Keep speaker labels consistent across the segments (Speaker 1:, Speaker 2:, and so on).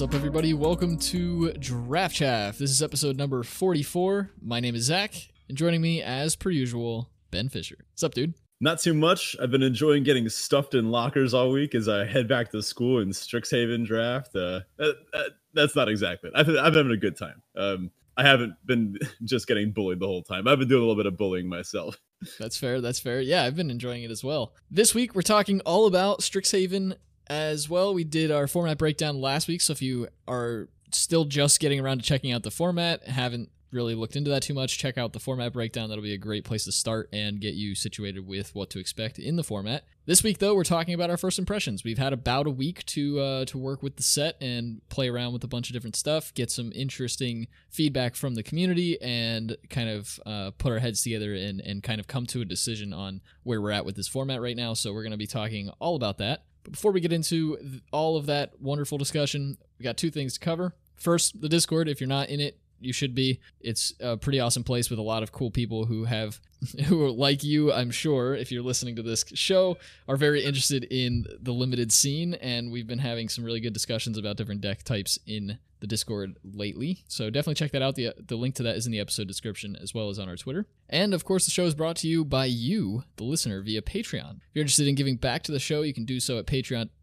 Speaker 1: What's up, everybody? Welcome to Draft Chaff. This is episode number 44. My name is Zach, and joining me, as per usual, Ben Fisher. What's up, dude?
Speaker 2: Not too much. I've been enjoying getting stuffed in lockers all week as I head back to school in Strixhaven draft. Uh, that, that, that's not exactly it. I've, I've been having a good time. Um, I haven't been just getting bullied the whole time. I've been doing a little bit of bullying myself.
Speaker 1: That's fair. That's fair. Yeah, I've been enjoying it as well. This week, we're talking all about Strixhaven as well. We did our format breakdown last week, so if you are still just getting around to checking out the format, haven't really looked into that too much, check out the format breakdown. That'll be a great place to start and get you situated with what to expect in the format. This week, though, we're talking about our first impressions. We've had about a week to uh, to work with the set and play around with a bunch of different stuff, get some interesting feedback from the community, and kind of uh, put our heads together and and kind of come to a decision on where we're at with this format right now. So we're going to be talking all about that. But before we get into all of that wonderful discussion, we got two things to cover. First, the Discord. If you're not in it, you should be. It's a pretty awesome place with a lot of cool people who have, who are like you, I'm sure, if you're listening to this show, are very interested in the limited scene. And we've been having some really good discussions about different deck types in the Discord lately. So definitely check that out. The, the link to that is in the episode description as well as on our Twitter. And of course, the show is brought to you by you, the listener, via Patreon. If you're interested in giving back to the show, you can do so at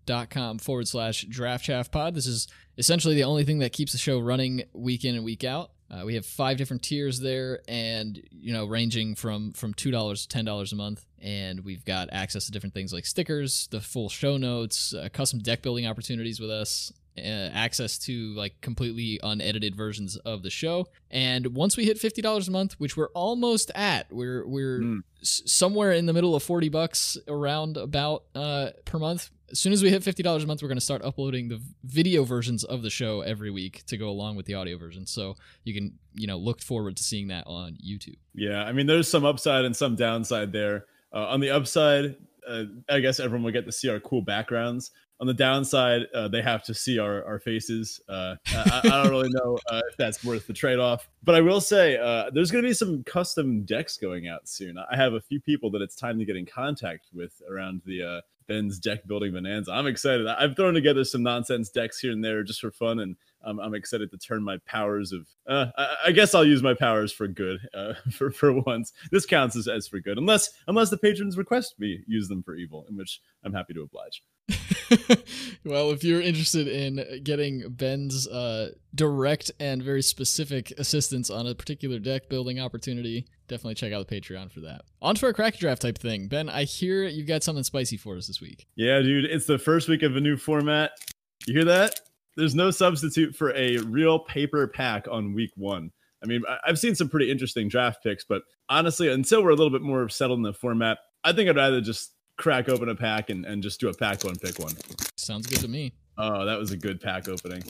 Speaker 1: patreon.com forward slash draft chaff pod. This is essentially the only thing that keeps the show running week in and week out. Uh, we have five different tiers there, and you know, ranging from from two dollars to ten dollars a month. And we've got access to different things like stickers, the full show notes, uh, custom deck building opportunities with us, uh, access to like completely unedited versions of the show. And once we hit fifty dollars a month, which we're almost at, we're we're
Speaker 2: Mm.
Speaker 1: s- somewhere in the middle of forty bucks around about uh, per month. As soon as we hit fifty dollars a month, we're going to start uploading the video versions of the show every week to go along with the audio version. So you can you know look forward to seeing that on YouTube.
Speaker 2: Yeah, I mean, there's some upside and some downside there. Uh, on the upside, uh, I guess everyone will get to see our cool backgrounds. On the downside, uh, they have to see our, our faces. Uh, I, I don't really know uh, if that's worth the trade off. But I will say uh, there's going to be some custom decks going out soon. I have a few people that it's time to get in contact with around the Ben's deck building bonanza. I'm excited. I've thrown together some nonsense decks here and there just for fun, and I'm, I'm excited to turn my powers of. Uh, I, I guess I'll use my powers for good uh, for for once. This counts as, as for good, unless unless the patrons request me use them for evil, in which I'm happy to oblige.
Speaker 1: well, if you're interested in getting Ben's uh, direct and very specific assistance on a particular deck building opportunity, definitely check out the Patreon for that. On to our crack draft type thing. Ben, I hear you've got something spicy for us this week.
Speaker 2: Yeah, dude, it's the first week of a new format. You hear that? There's no substitute for a real paper pack on week one. I mean, I've seen some pretty interesting draft picks, but honestly, until we're a little bit more settled in the format, I think I'd rather just crack open a pack and, and just do a pack one, pick one.
Speaker 1: Sounds good to me.
Speaker 2: Oh, that was a good pack opening.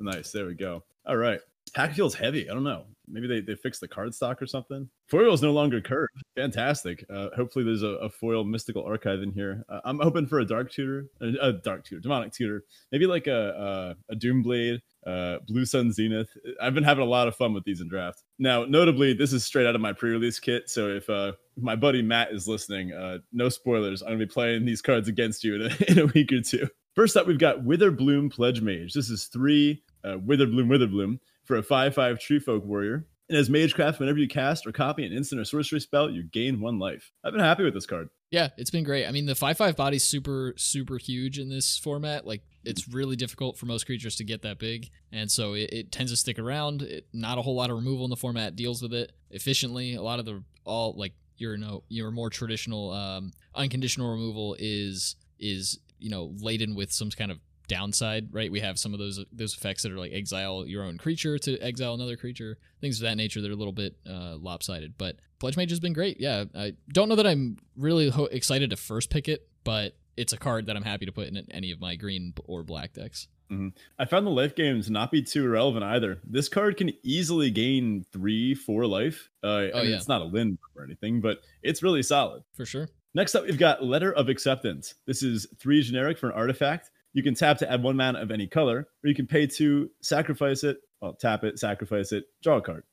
Speaker 2: Nice. There we go. All right. Pack feels heavy. I don't know. Maybe they, they fixed the card stock or something. Foil is no longer curved. Fantastic. Uh, hopefully, there's a, a foil mystical archive in here. Uh, I'm hoping for a dark tutor, a, a dark tutor, demonic tutor, maybe like a a, a Doomblade, uh, Blue Sun Zenith. I've been having a lot of fun with these in draft. Now, notably, this is straight out of my pre-release kit. So if uh, my buddy Matt is listening, uh, no spoilers. I'm gonna be playing these cards against you in a, in a week or two. First up, we've got Witherbloom Pledge Mage. This is three uh, Witherbloom Witherbloom for a 5 5 Tree Folk Warrior. And as Magecraft, whenever you cast or copy an instant or sorcery spell, you gain one life. I've been happy with this card.
Speaker 1: Yeah, it's been great. I mean, the 5 5 body's super, super huge in this format. Like, it's really difficult for most creatures to get that big. And so it, it tends to stick around. It, not a whole lot of removal in the format deals with it efficiently. A lot of the, all, like, your, no, your more traditional um, unconditional removal is, is, you know, laden with some kind of downside, right? We have some of those those effects that are like exile your own creature to exile another creature, things of that nature. They're a little bit uh, lopsided, but Pledge Mage has been great. Yeah, I don't know that I'm really ho- excited to first pick it, but it's a card that I'm happy to put in any of my green or black decks.
Speaker 2: I found the life games not be too relevant either. This card can easily gain three, four life. Uh, I
Speaker 1: Oh,
Speaker 2: mean,
Speaker 1: yeah.
Speaker 2: it's not a Lin or anything, but it's really solid.
Speaker 1: For sure.
Speaker 2: Next up, we've got Letter of Acceptance. This is three generic for an artifact. You can tap to add one mana of any color, or you can pay to sacrifice it. Well, tap it, sacrifice it, draw a card.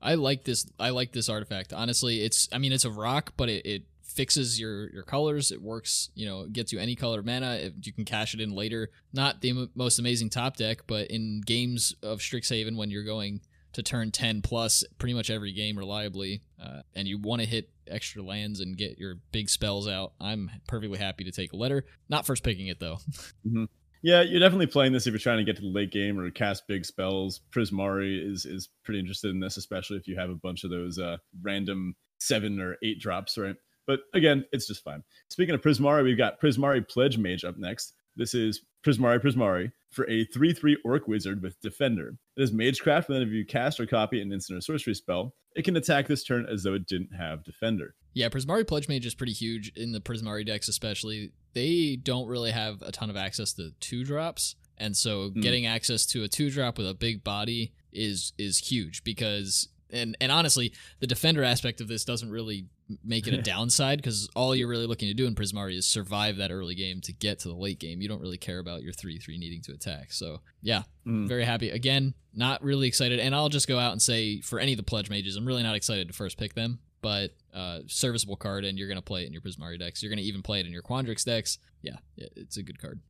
Speaker 1: I like this. I like this artifact. Honestly, it's. I mean, it's a rock, but it, it fixes your your colors. It works, you know, gets you any color mana. If you can cash it in later. Not the most amazing top deck, but in games of Strixhaven when you're going to turn 10 plus pretty much every game reliably, uh, and you want to hit extra lands and get your big spells out, I'm perfectly happy to take a letter. Not first picking it though.
Speaker 2: Yeah, you're definitely playing this if you're trying to get to the late game or cast big spells. Prismari is is pretty interested in this, especially if you have a bunch of those uh, random seven or eight drops, right? But again, it's just fine. Speaking of Prismari, we've got Prismari Pledge Mage up next. This is Prismari Prismari for a 3 3 Orc Wizard with Defender. It is Magecraft, and then if you cast or copy an instant or sorcery spell, it can attack this turn as though it didn't have Defender.
Speaker 1: Yeah, Prismari Pledge Mage is pretty huge in the Prismari decks, especially. They don't really have a ton of access to two drops, and so
Speaker 2: Mm.
Speaker 1: getting access to a two drop with a big body is is huge because and and honestly, the defender aspect of this doesn't really make it a downside because all you're really looking to do in Prismari is survive that early game to get to the late game. You don't really care about your three three needing to attack. So yeah,
Speaker 2: Mm.
Speaker 1: very happy. Again, not really excited, and I'll just go out and say for any of the pledge mages, I'm really not excited to first pick them. But uh, serviceable card, and you're gonna play it in your Prismari decks. You're gonna even play it in your Quandrix decks. Yeah, it's a good card.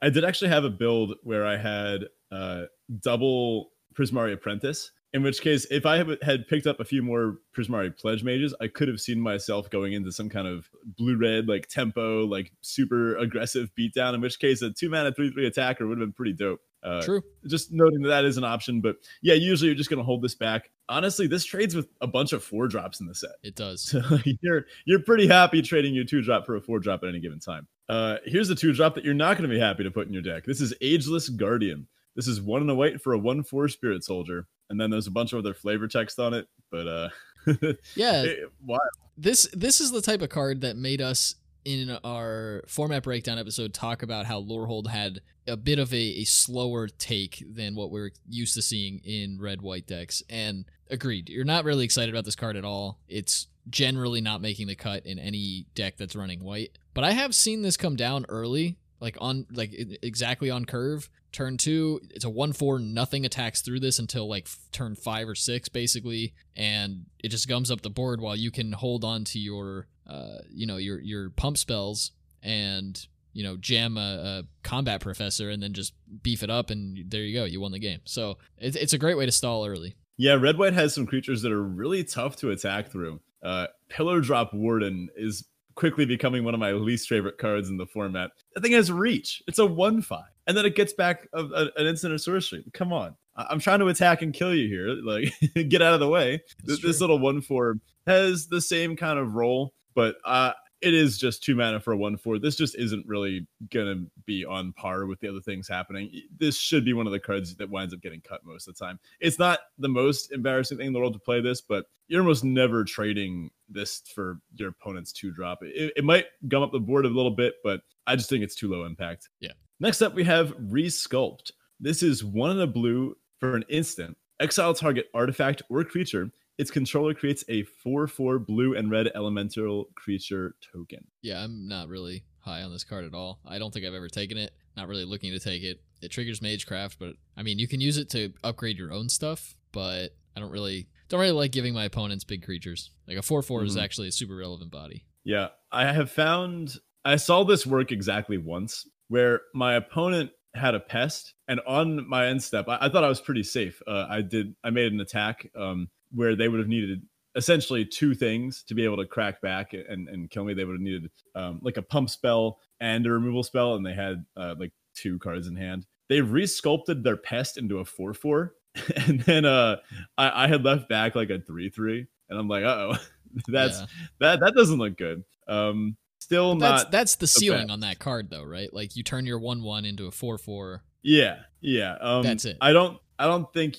Speaker 2: I did actually have a build where I had uh, double Prismari Apprentice. In which case, if I had- had picked up a few more Prismari Pledge Mages, I could have seen myself going into some kind of blue red, like tempo, like super aggressive beatdown. In which case, a two mana, three, three attacker would have been pretty dope. Uh,
Speaker 1: True.
Speaker 2: just noting that that is an option. But yeah, usually you're just going to hold this back. Honestly, this trades with a bunch of four drops in the set.
Speaker 1: It does.
Speaker 2: So you're you're pretty happy trading your two drop for a four drop at any given time. Uh, here's a two drop that you're not going to be happy to put in your deck. This is Ageless Guardian. This is one and a white for a one four Spirit Soldier, and then there's a bunch of other flavor text on it. But uh,
Speaker 1: Yeah,
Speaker 2: it- why?
Speaker 1: this this is the type of card that made us in our format breakdown episode talk about how Lorehold had a bit of a, a slower take than what we're used to seeing in red white decks. And agreed, you're not really excited about this card at all. It's generally not making the cut in any deck that's running white. But I have seen this come down early, like on like exactly on curve. Turn two, it's a one four. Nothing attacks through this until like f- turn five or six, basically, and it just gums up the board while you can hold on to your, uh, you know, your your pump spells and you know jam a, a combat professor and then just beef it up and there you go, you won the game. So it's it's a great way to stall early.
Speaker 2: Yeah, red white has some creatures that are really tough to attack through. Uh, Pillardrop Warden is quickly becoming one of my least favorite cards in the format. That thing has reach. It's a one five, and then it gets back a, a- an instant or sorcery. Come on, I- I'm trying to attack and kill you here. Like, get out of the way.
Speaker 1: That's
Speaker 2: Th- This little one four has the same kind of role, but uh, it is just two mana for a one four. This just isn't really gonna be on par with the other things happening. This should be one of the cards that winds up getting cut most of the time. It's not the most embarrassing thing in the world to play this, but you're almost never trading this for your opponent's two drop. It, it might gum up the board a little bit, but I just think it's too low impact.
Speaker 1: Yeah.
Speaker 2: Next up, we have Resculpt. This is one in a blue for an instant. Exile target artifact or creature. Its controller creates a 4 4 blue and red elemental creature token.
Speaker 1: Yeah, I'm not really high on this card at all. I don't think I've ever taken it. Not really looking to take it. It triggers Magecraft, but I mean, you can use it to upgrade your own stuff, but I don't really don't really like giving my opponents big creatures. Like a 4/4 is
Speaker 2: Mhm.
Speaker 1: actually a super relevant body.
Speaker 2: Yeah, I have found I saw this work exactly once where my opponent had a pest, and on my end step, I, I thought I was pretty safe. Uh, I did, I made an attack um, where they would have needed essentially two things to be able to crack back and, and kill me. They would have needed um, like a pump spell and a removal spell, and they had uh, like two cards in hand. They resculpted their pest into a four four, and then uh, I, I had left back like a three three, and I'm like, oh, that's
Speaker 1: Yeah.
Speaker 2: that that doesn't look good. Um, still
Speaker 1: that's
Speaker 2: not.
Speaker 1: that's the ceiling on that card though, right? Like you turn your 1/1 into a 4/4.
Speaker 2: yeah, yeah. Um,
Speaker 1: That's it.
Speaker 2: I don't. I don't think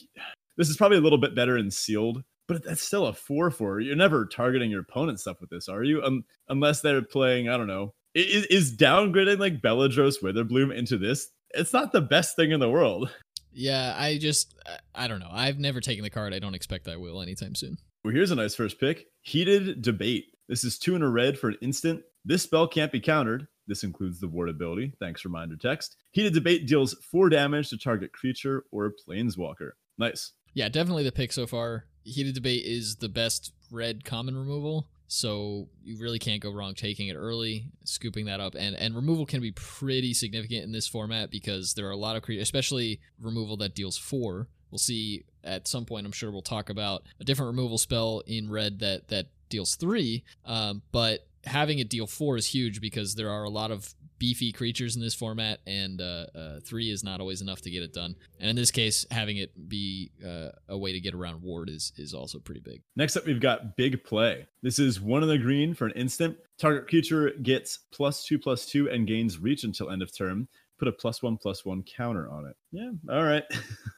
Speaker 2: this is probably a little bit better in sealed, but that's still a four four. You're never targeting your opponent's stuff with this, are you? Um, unless they're playing. I don't know. Is, is downgrading like Beledros Witherbloom into this? It's not the best thing in the world.
Speaker 1: Yeah, I just I- I don't know. I've never taken the card. I don't expect I will anytime soon.
Speaker 2: Well, here's a nice first pick. Heated Debate. This is two in a red for an instant. This spell can't be countered. This includes the ward ability. Thanks, reminder text. Heated Debate deals four damage to target creature or planeswalker. Nice.
Speaker 1: Yeah, definitely the pick so far. Heated debate is the best red common removal. So you really can't go wrong taking it early, scooping that up, and and removal can be pretty significant in this format because there are a lot of creatures, especially removal that deals four. We'll see at some point. I'm sure we'll talk about a different removal spell in red that that deals three, um, but having it deal four is huge because there are a lot of beefy creatures in this format, and uh, uh, three is not always enough to get it done. And in this case, having it be uh, a way to get around ward is is also pretty big.
Speaker 2: Next up, we've got Big Play. This is one in the green for an instant. Target creature gets plus two plus two and gains reach until end of turn. Put a plus one plus one counter on it. Yeah, all right.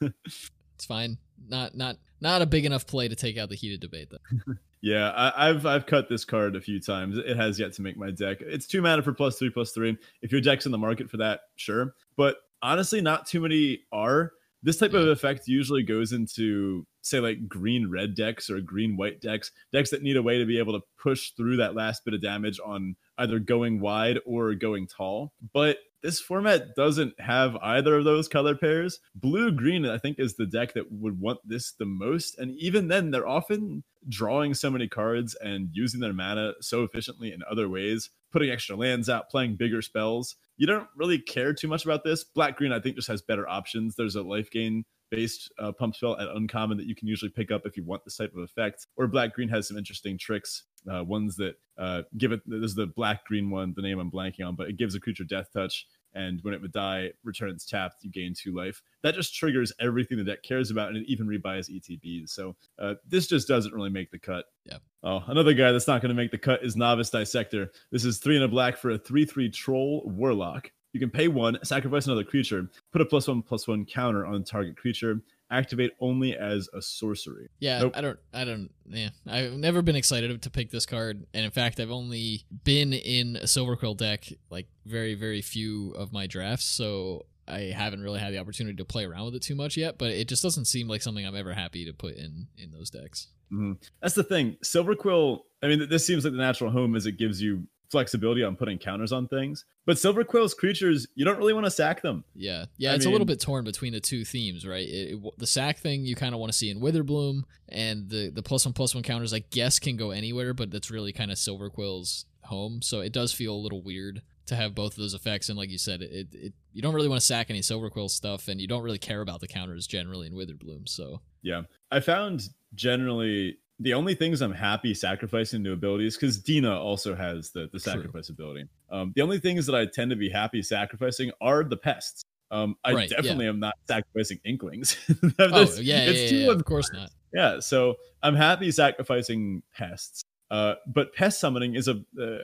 Speaker 1: it's fine. Not not not a big enough play to take out the heated debate though.
Speaker 2: Yeah, I, have I've cut this card a few times. It has yet to make my deck. It's two mana for plus three plus three. If your deck's in the market for that, sure. But honestly, not too many are. This type of effect usually goes into say like green red decks or green white decks, decks that need a way to be able to push through that last bit of damage on either going wide or going tall. But this format doesn't have either of those color pairs. Blue green, I think, is the deck that would want this the most. And even then, they're often drawing so many cards and using their mana so efficiently in other ways, putting extra lands out, playing bigger spells. You don't really care too much about this. Black green, I think, just has better options. There's a life gain based uh, pump spell at uncommon that you can usually pick up if you want this type of effect. Or black green has some interesting tricks uh, ones that uh, give it. This is the black green one, the name I'm blanking on, but it gives a creature death touch. And when it would die, returns tapped, you gain two life. That just triggers everything the deck cares about, and it even rebuys ETBs. So uh, this just doesn't really make the cut.
Speaker 1: Yeah.
Speaker 2: Oh, another guy that's not going to make the cut is Novice Dissector. This is three and a black for a three-three troll warlock. You can pay one, sacrifice another creature, put a plus one plus one counter on target creature, activate only as a sorcery.
Speaker 1: Yeah, nope. I don't, I don't, yeah, I've never been excited to pick this card, and in fact, I've only been in a Silverquill deck like very, very few of my drafts, so I haven't really had the opportunity to play around with it too much yet. But it just doesn't seem like something I'm ever happy to put in in those decks.
Speaker 2: Mm-hmm. That's the thing, Silver Quill, I mean, this seems like the natural home as it gives you flexibility on putting counters on things. But Silverquill's creatures, you don't really want to sack them.
Speaker 1: Yeah, yeah, I it's mean, a little bit torn between the two themes, right? It, it, the sack thing you kind of want to see in Witherbloom, and the the plus one plus one counters, I guess, can go anywhere, but that's really kind of Silverquill's home. So it does feel a little weird to have both of those effects. And like you said, it, it you don't really want to sack any Silverquill stuff, and you don't really care about the counters generally in Witherbloom. So
Speaker 2: yeah, I found generally the only things I'm happy sacrificing to abilities because Dina also has the the sacrifice True. ability. Um, the only things that I tend to be happy sacrificing are the pests. Um, I right, definitely yeah. am not sacrificing inklings.
Speaker 1: oh yeah, yeah, yeah, yeah of course not.
Speaker 2: Yeah, so I'm happy sacrificing pests. Uh, but pest summoning is a, uh,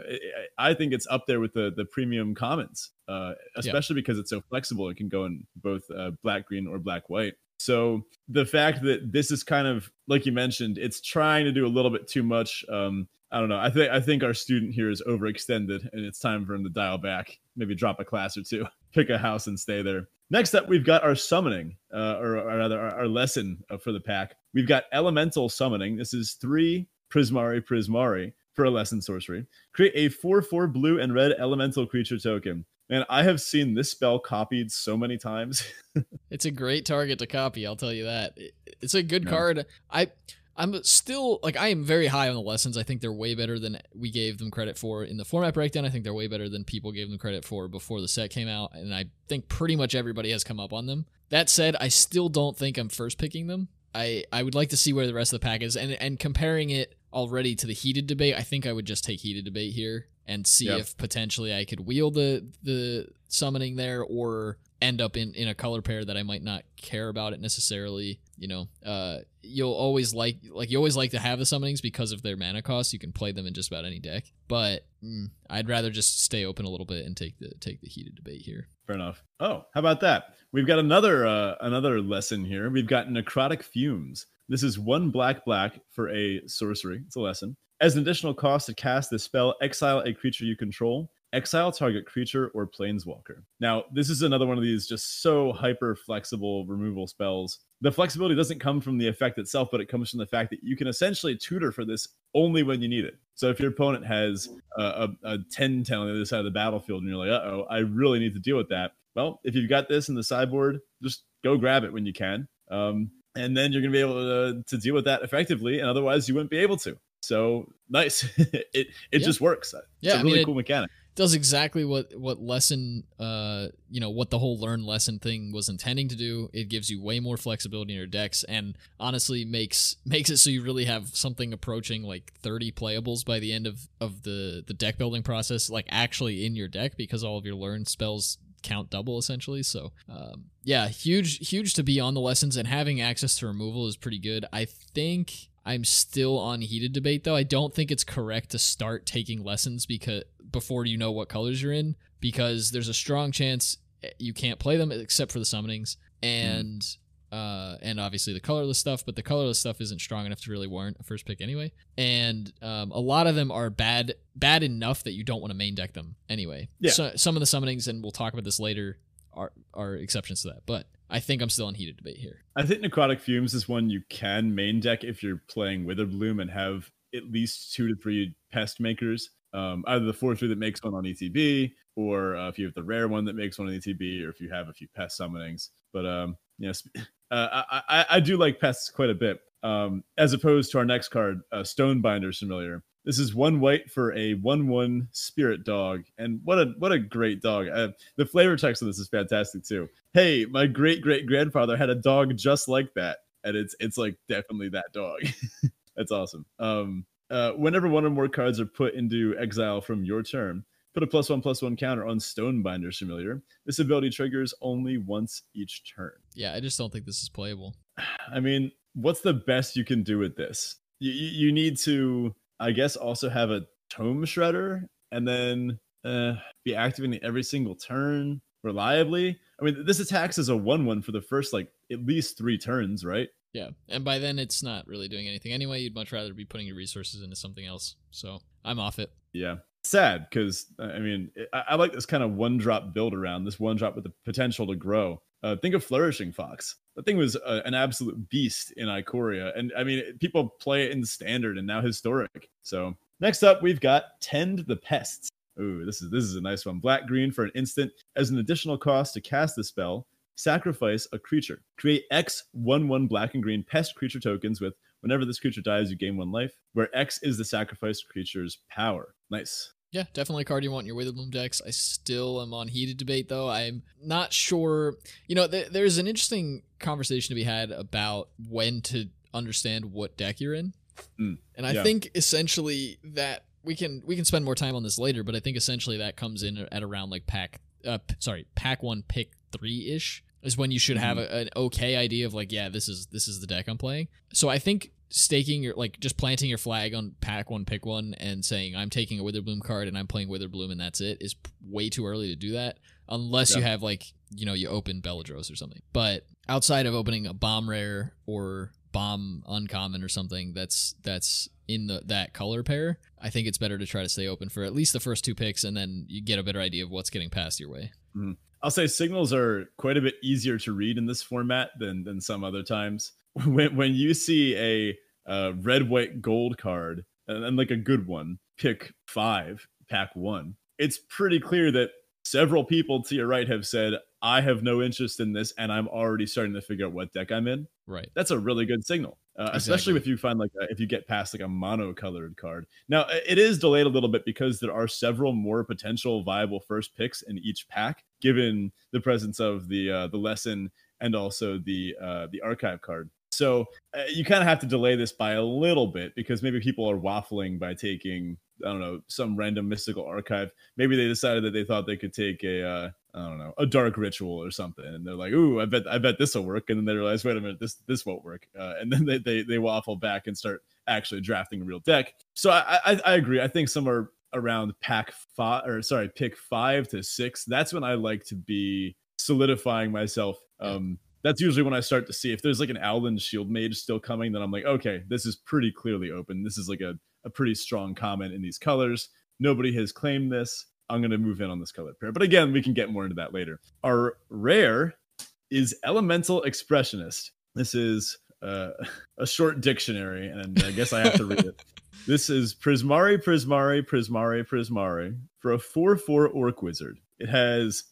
Speaker 2: I think it's up there with the the premium commons, uh, especially because it's so flexible. It can go in both uh, black green or black white. So the fact that this is kind of like you mentioned, it's trying to do a little bit too much. Um, I don't know. I think I think our student here is overextended, and it's time for him to dial back. Maybe drop a class or two, pick a house, and stay there. Next up, we've got our summoning, uh, or, or, rather, our, our lesson uh, for the pack. We've got elemental summoning. This is three Prismari Prismari for a lesson sorcery. Create a 4 4 blue and red elemental creature token. Man, I have seen this spell copied so many times.
Speaker 1: it's a great target to copy, I'll tell you that. It's a good card. I I'm still like I am very high on the lessons. I think they're way better than we gave them credit for in the format breakdown. I think they're way better than people gave them credit for before the set came out, and I think pretty much everybody has come up on them. That said, I still don't think I'm first picking them. I I would like to see where the rest of the pack is, and and comparing it already to the heated debate, I think I would just take heated debate here and see yep. if potentially I could wheel the the summoning there or end up in in a color pair that I might not care about it necessarily. You know, uh, you'll always like like you always like to have the summonings because of their mana cost. You can play them in just about any deck, but mm, I'd rather just stay open a little bit and take the take the heated debate here.
Speaker 2: Fair enough. Oh, how about that? We've got another uh, another lesson here. We've got necrotic fumes. This is one black black for a sorcery. It's a lesson. As an additional cost to cast this spell, exile a creature you control. Exile target creature or planeswalker. Now, this is another one of these just so hyper flexible removal spells. The flexibility doesn't come from the effect itself, but it comes from the fact that you can essentially tutor for this only when you need it. So if your opponent has a, a, a 10 10 on the other side of the battlefield and you're like, uh oh, I really need to deal with that. Well, if you've got this in the sideboard, just go grab it when you can. Um, and then you're going to be able to, to deal with that effectively and otherwise you wouldn't be able to So nice. it it
Speaker 1: Yeah.
Speaker 2: just works. It's
Speaker 1: Yeah,
Speaker 2: a
Speaker 1: I
Speaker 2: really
Speaker 1: mean,
Speaker 2: cool mechanic.
Speaker 1: does exactly what what lesson uh you know what the whole learn lesson thing was intending to do it gives you way more flexibility in your decks and honestly makes makes it so you really have something approaching like 30 playables by the end of of the the deck building process like actually in your deck because all of your learn spells count double essentially so um yeah huge huge to be on the lessons and having access to removal is pretty good i think i'm still on heated debate though. I don't think it's correct to start taking lessons because before you know what colors you're in because there's a strong chance eh, you can't play them except for the summonings and uh and obviously the colorless stuff but the colorless stuff isn't strong enough to really warrant a first pick anyway. And um, a lot of them are bad bad enough that you don't want to main deck them anyway.
Speaker 2: Yeah.
Speaker 1: so some of the summonings and we'll talk about this later are are exceptions to that but i think i'm still in heated debate here
Speaker 2: I think Necrotic Fumes is one you can main deck if you're playing Witherbloom and have at least two to three pest makers. Um, either the 4 3 that makes one on ETB, or uh, if you have the rare one that makes one on ETB, or if you have a few pest summonings. But um, yes, uh, I, I, I do like pests quite a bit. Um, as opposed to our next card, uh, Stonebinder's Familiar. This is one white for a one-one spirit dog, and what a what a great dog! Uh, the flavor text of this is fantastic too hey, my great great grandfather had a dog just like that, and it's it's like definitely that dog. That's awesome. Um, uh, whenever one or more cards are put into exile from your turn, put a plus one plus one counter on Stonebinder's Familiar. This ability triggers only once each turn.
Speaker 1: yeah i just don't think this is playable
Speaker 2: I mean, what's the best you can do with this? You, you you need to, I guess, also have a tome shredder and then uh, be activating every single turn reliably. I mean, this attacks as a one-one for the first like at least three turns, right?
Speaker 1: yeah and by then it's not really doing anything anyway you'd much rather be putting your resources into something else so i'm off it
Speaker 2: Yeah, sad because I mean, I, I like this kind of one-drop build around this one-drop with the potential to grow. Uh, think of Flourishing Fox. That thing was uh, an absolute beast in Ikoria. and I mean, people play it in standard and now historic. So next up, we've got Tend the Pests. Ooh, this is this is a nice one. Black green for an instant as an additional cost to cast the spell. Sacrifice a creature. Create X one one black and green pest creature tokens with whenever this creature dies, you gain one life. Where X is the sacrificed creature's power. Nice.
Speaker 1: Yeah, definitely a card you want in your Witherbloom decks. I still am on heated debate though. I'm not sure. You know, th- there's an interesting conversation to be had about when to understand what deck you're in,
Speaker 2: Mm,
Speaker 1: and I
Speaker 2: yeah.
Speaker 1: think essentially that we can we can spend more time on this later. But I think essentially that comes in at around like pack, uh, sorry, pack one, pick three ish is when you should have a, an okay idea of like, yeah, this is this is the deck I'm playing. So I think staking your like just planting your flag on pack one, pick one, and saying I'm taking a Witherbloom card and I'm playing Witherbloom and that's it is way too early to do that unless you have like you know you open Beledros or something. But outside of opening a bomb rare or bomb uncommon or something that's that's in the that color pair, I think it's better to try to stay open for at least the first two picks and then you get a better idea of what's getting passed your way. Mm-hmm.
Speaker 2: I'll say signals are quite a bit easier to read in this format than than some other times. When when you see a uh, red, white, gold card and, and like a good one, pick five, pack one. It's pretty clear that several people to your right have said, "I have no interest in this," and I'm already starting to figure out what deck I'm in.
Speaker 1: Right.
Speaker 2: That's a really good signal, uh, especially if you find like a, if you get past like a monocolored card. Now it is delayed a little bit because there are several more potential viable first picks in each pack, given the presence of the uh, the lesson and also the uh, the archive card. So uh, you kind of have to delay this by a little bit because maybe people are waffling by taking I don't know some random mystical archive. Maybe they decided that they thought they could take a uh, I don't know a dark ritual or something, and they're like, "Ooh, I bet I bet this will work," and then they realize, "Wait a minute, this this won't work," uh, and then they, they they waffle back and start actually drafting a real deck. So I I, I agree. I think some are around pack five or sorry pick five to six. That's when I like to be solidifying myself. Um, that's usually when I start to see if there's like an Owlin Shieldmage still coming, then I'm like, okay, this is pretty clearly open. This is like a, a pretty strong comment in these colors. Nobody has claimed this. I'm going to move in on this color pair. But again, we can get more into that later. Our rare is Elemental Expressionist. This is uh, a short dictionary, and I guess I have to read it. This is Prismari, Prismari, Prismari, Prismari for a 4 4 Orc Wizard. It has.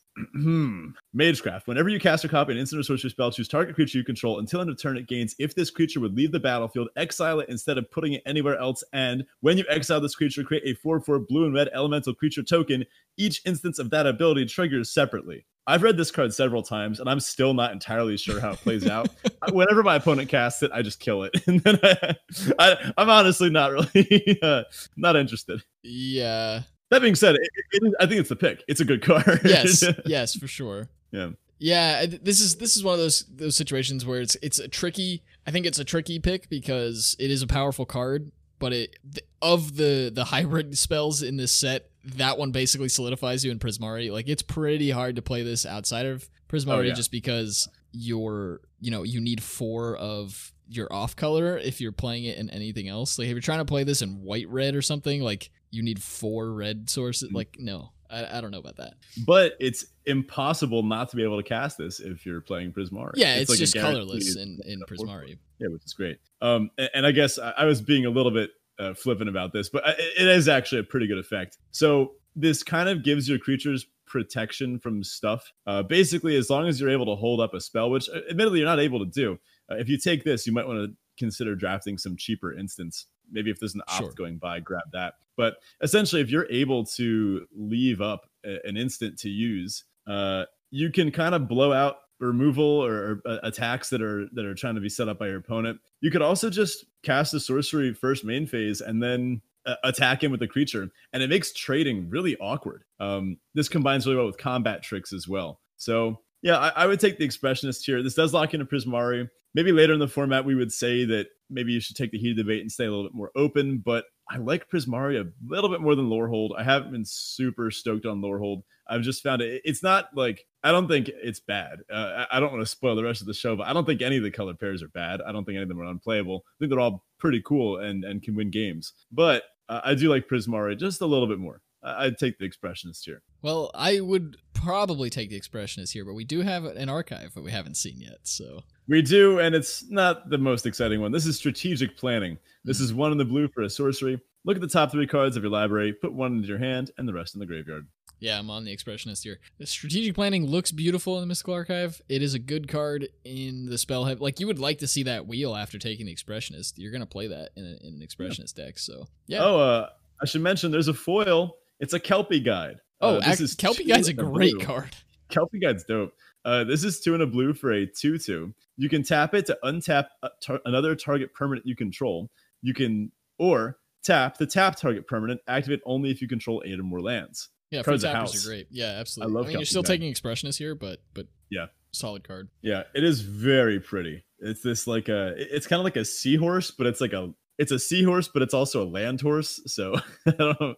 Speaker 2: Magecraft. Whenever you cast or copy an instant or sorcery spell, choose target creature you control until end of turn it gains. If this creature would leave the battlefield, exile it instead of putting it anywhere else. And when you exile this creature, create a 4 4 blue and red elemental creature token. Each instance of that ability triggers separately. I've read this card several times and I'm still not entirely sure how it plays out. Whenever my opponent casts it, I just kill it. And then I, I, am honestly not really uh, not interested.
Speaker 1: Yeah.
Speaker 2: That being said, it, it, I think it's the pick. It's a good card.
Speaker 1: yes, yes, for sure.
Speaker 2: Yeah.
Speaker 1: Yeah, this is this is one of those those situations where it's it's a tricky. I think it's a tricky pick because it is a powerful card, but it of the the hybrid spells in this set, that one basically solidifies you in Prismari. Like it's pretty hard to play this outside of Prismari oh, yeah. just because you're you know you need four of your off color if you're playing it in anything else. Like if you're trying to play this in white red or something, like you need four red sources. Mm-hmm. Like no, I, I, don't know about that.
Speaker 2: But it's impossible not to be able to cast this if you're playing Prismari.
Speaker 1: Yeah, it's, it's like just colorless in, in Prismari.
Speaker 2: Yeah, which is great. Um, and, and I guess I, I, was being a little bit uh, flippant about this, but it is actually a pretty good effect. So this kind of gives your creatures protection from stuff. Uh, basically, as long as you're able to hold up a spell, which uh, admittedly you're not able to do. Uh, if you take this, you might want to consider drafting some cheaper instants. Maybe if there's an opt sure. going by, grab that. But essentially, if you're able to leave up a, an instant to use, uh, you can kind of blow out removal or, or, uh, attacks that are that are trying to be set up by your opponent. You could also just cast a sorcery first main phase and then uh, attack him with the creature, and it makes trading really awkward. Um, this combines really well with combat tricks as well. So yeah, I, I would take the expressionist here. This does lock into Prismari. Maybe later in the format we would say that maybe you should take the heated debate and stay a little bit more open but i like prismari a little bit more than lorehold i haven't been super stoked on lorehold i've just found it it's not like i don't think it's bad. Uh, i don't want to spoil the rest of the show but i don't think any of the color pairs are bad. I don't think any of them are unplayable. I think they're all pretty cool and and can win games. But uh, i do like prismari just a little bit more. I'd take the expressionist here.
Speaker 1: Well, I would probably take the expressionist here, but we do have an archive that we haven't seen yet. So
Speaker 2: we do, and it's not the most exciting one. This is strategic planning. This is one in the blue for a sorcery. Look at the top three cards of your library, put one into your hand, and the rest in the graveyard.
Speaker 1: Yeah, I'm on the expressionist here. The strategic planning looks beautiful in the mystical archive. It is a good card in the spell head. Like you would like to see that wheel after taking the expressionist. You're gonna play that in, a, in an expressionist yeah. deck. So yeah.
Speaker 2: Oh, uh, I should mention there's a foil. It's a Kelpie guide.
Speaker 1: Oh, uh, this is Kelpie Guide's a great blue. card.
Speaker 2: Kelpie Guide's dope. Uh, this is two and a blue for a 2 2. You can tap it to untap tar- another target permanent you control. You can, or tap the tap target permanent, activate only if you control eight or more lands.
Speaker 1: Yeah, free tappers are great. Yeah, absolutely. I love. I mean, you're still taking expressionist here, but but
Speaker 2: yeah,
Speaker 1: solid card.
Speaker 2: Yeah, it is very pretty. It's this like a, it's kind of like a seahorse, but it's like a, it's a seahorse, but it's also a land horse. So I don't know.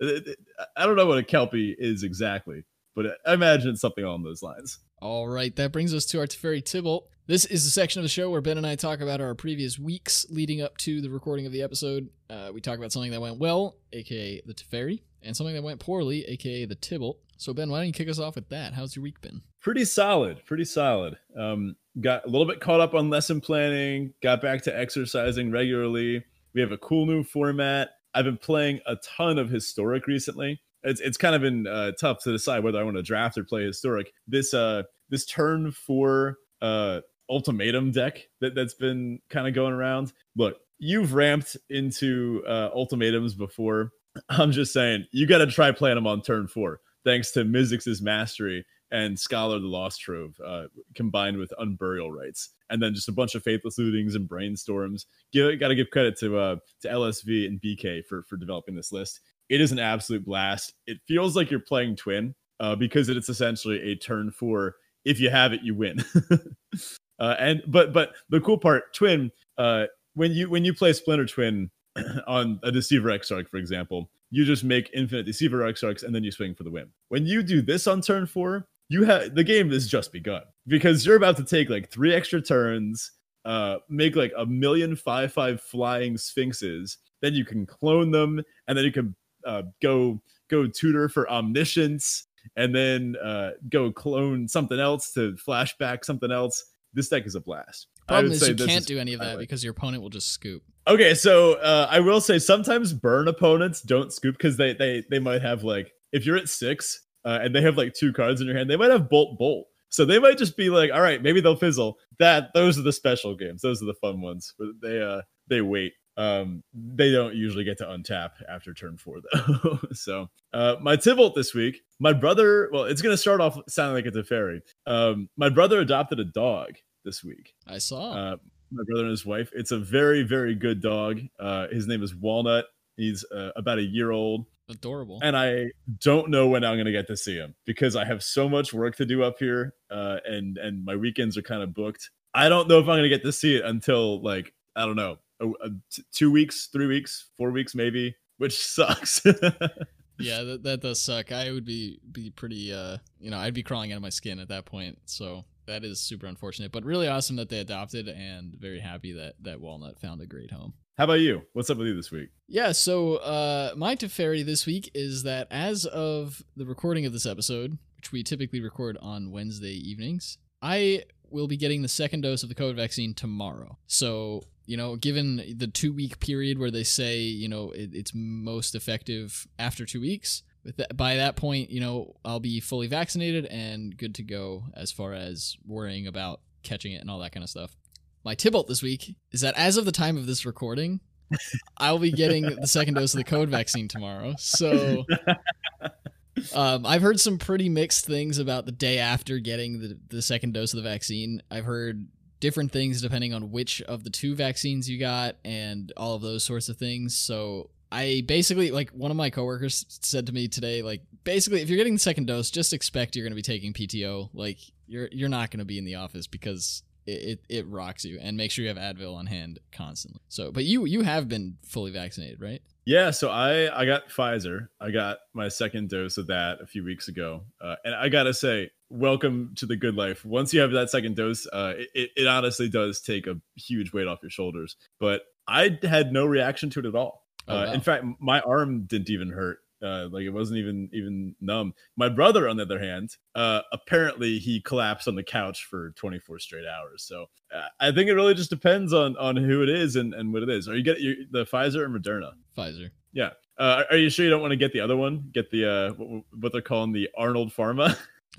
Speaker 2: I don't know what a kelpie is exactly, but I imagine it's something along those lines.
Speaker 1: All right, that brings us to our Teferi Tibalt. This is the section of the show where Ben and I talk about our previous weeks leading up to the recording of the episode. Uh, we talk about something that went well, aka the Teferi, and something that went poorly, aka the Tibalt. So Ben, why don't you kick us off with that? How's your week been?
Speaker 2: Pretty solid, pretty solid. Um, got a little bit caught up on lesson planning. Got back to exercising regularly. We have a cool new format. I've been playing a ton of historic recently it's it's kind of been uh, tough to decide whether I want to draft or play historic. This uh this turn four uh ultimatum deck that that's been kind of going around. Look, you've ramped into uh, ultimatums before. I'm just saying you got to try playing them on turn four, thanks to Mizzix's mastery and Scholar the Lost Trove, uh, combined with Unburial Rites, and then just a bunch of Faithless Lootings and Brainstorms. Give got to give credit to uh, to LSV and BK for for developing this list it is an absolute blast. It feels like you're playing Twin uh, because it's essentially a turn four. If you have it, you win. uh, and but but the cool part, Twin, uh, when you when you play Splinter Twin on a Deceiver Exarch, for example, you just make infinite Deceiver Exarchs and then you swing for the win. When you do this on turn four, you have the game has just begun because you're about to take like three extra turns, uh, make like a million five five flying sphinxes. Then you can clone them, and then you can uh, go go tutor for omniscience and then uh, go clone something else to flashback something else. This deck is a blast.
Speaker 1: Problem is you can't do any of that because your opponent will just scoop.
Speaker 2: Okay, so uh, I will say sometimes burn opponents don't scoop because they they they might have like if you're at six uh, and they have like two cards in your hand, they might have Bolt Bolt. So they might just be like, all right, maybe they'll fizzle. That those are the special games. Those are the fun ones. But they uh they wait. Um, they don't usually get to untap after turn four though. so uh, my Tibalt this week, my brother. Well, it's gonna start off sounding like it's a Teferi. Um, my brother adopted a dog this week.
Speaker 1: I saw.
Speaker 2: Uh, my brother and his wife. It's a very very good dog. Uh, his name is Walnut. He's uh, about a year old.
Speaker 1: Adorable.
Speaker 2: And I don't know when I'm going to get to see him because I have so much work to do up here, uh, and and my weekends are kind of booked. I don't know if I'm going to get to see it until like I don't know, a, a, t- two weeks, three weeks, four weeks, maybe, which sucks.
Speaker 1: yeah, that, that does suck. I would be be pretty, uh, you know, I'd be crawling out of my skin at that point. So that is super unfortunate, but really awesome that they adopted, and very happy that that Walnut found a great home.
Speaker 2: How about you? What's up with you this week?
Speaker 1: Yeah, so uh, my Teferi this week is that as of the recording of this episode, which we typically record on Wednesday evenings, I will be getting the second dose of the COVID vaccine tomorrow. So, you know, given the two week period where they say, you know, it, it's most effective after two weeks, by that point, you know, I'll be fully vaccinated and good to go as far as worrying about catching it and all that kind of stuff my Tibalt this week is that as of the time of this recording, I'll be getting the second dose of the COVID vaccine tomorrow. So um, I've heard some pretty mixed things about the day after getting the, the second dose of the vaccine. I've heard different things depending on which of the two vaccines you got and all of those sorts of things. So I basically like one of my coworkers said to me today, like basically if you're getting the second dose, just expect you're going to be taking PTO. Like you're you're not going to be in the office because it, it, rocks you and make sure you have Advil on hand constantly. So, but you you have been fully vaccinated, right?
Speaker 2: Yeah, so I I got Pfizer. I got my second dose of that a few weeks ago, uh, and I gotta say, welcome to the good life. Once you have that second dose, uh, it it honestly does take a huge weight off your shoulders. But I had no reaction to it at all. Oh, uh, wow. In fact, my arm didn't even hurt uh, like it wasn't even even numb. My brother, on the other hand, uh, apparently he collapsed on the couch for 24 straight hours. So uh, I think it really just depends on on who it is and, and what it is. Are you getting the Pfizer or Moderna?
Speaker 1: Pfizer.
Speaker 2: Yeah. Uh, are you sure you don't want to get the other one? Get the uh, what, what they're calling the Arnold Pharma?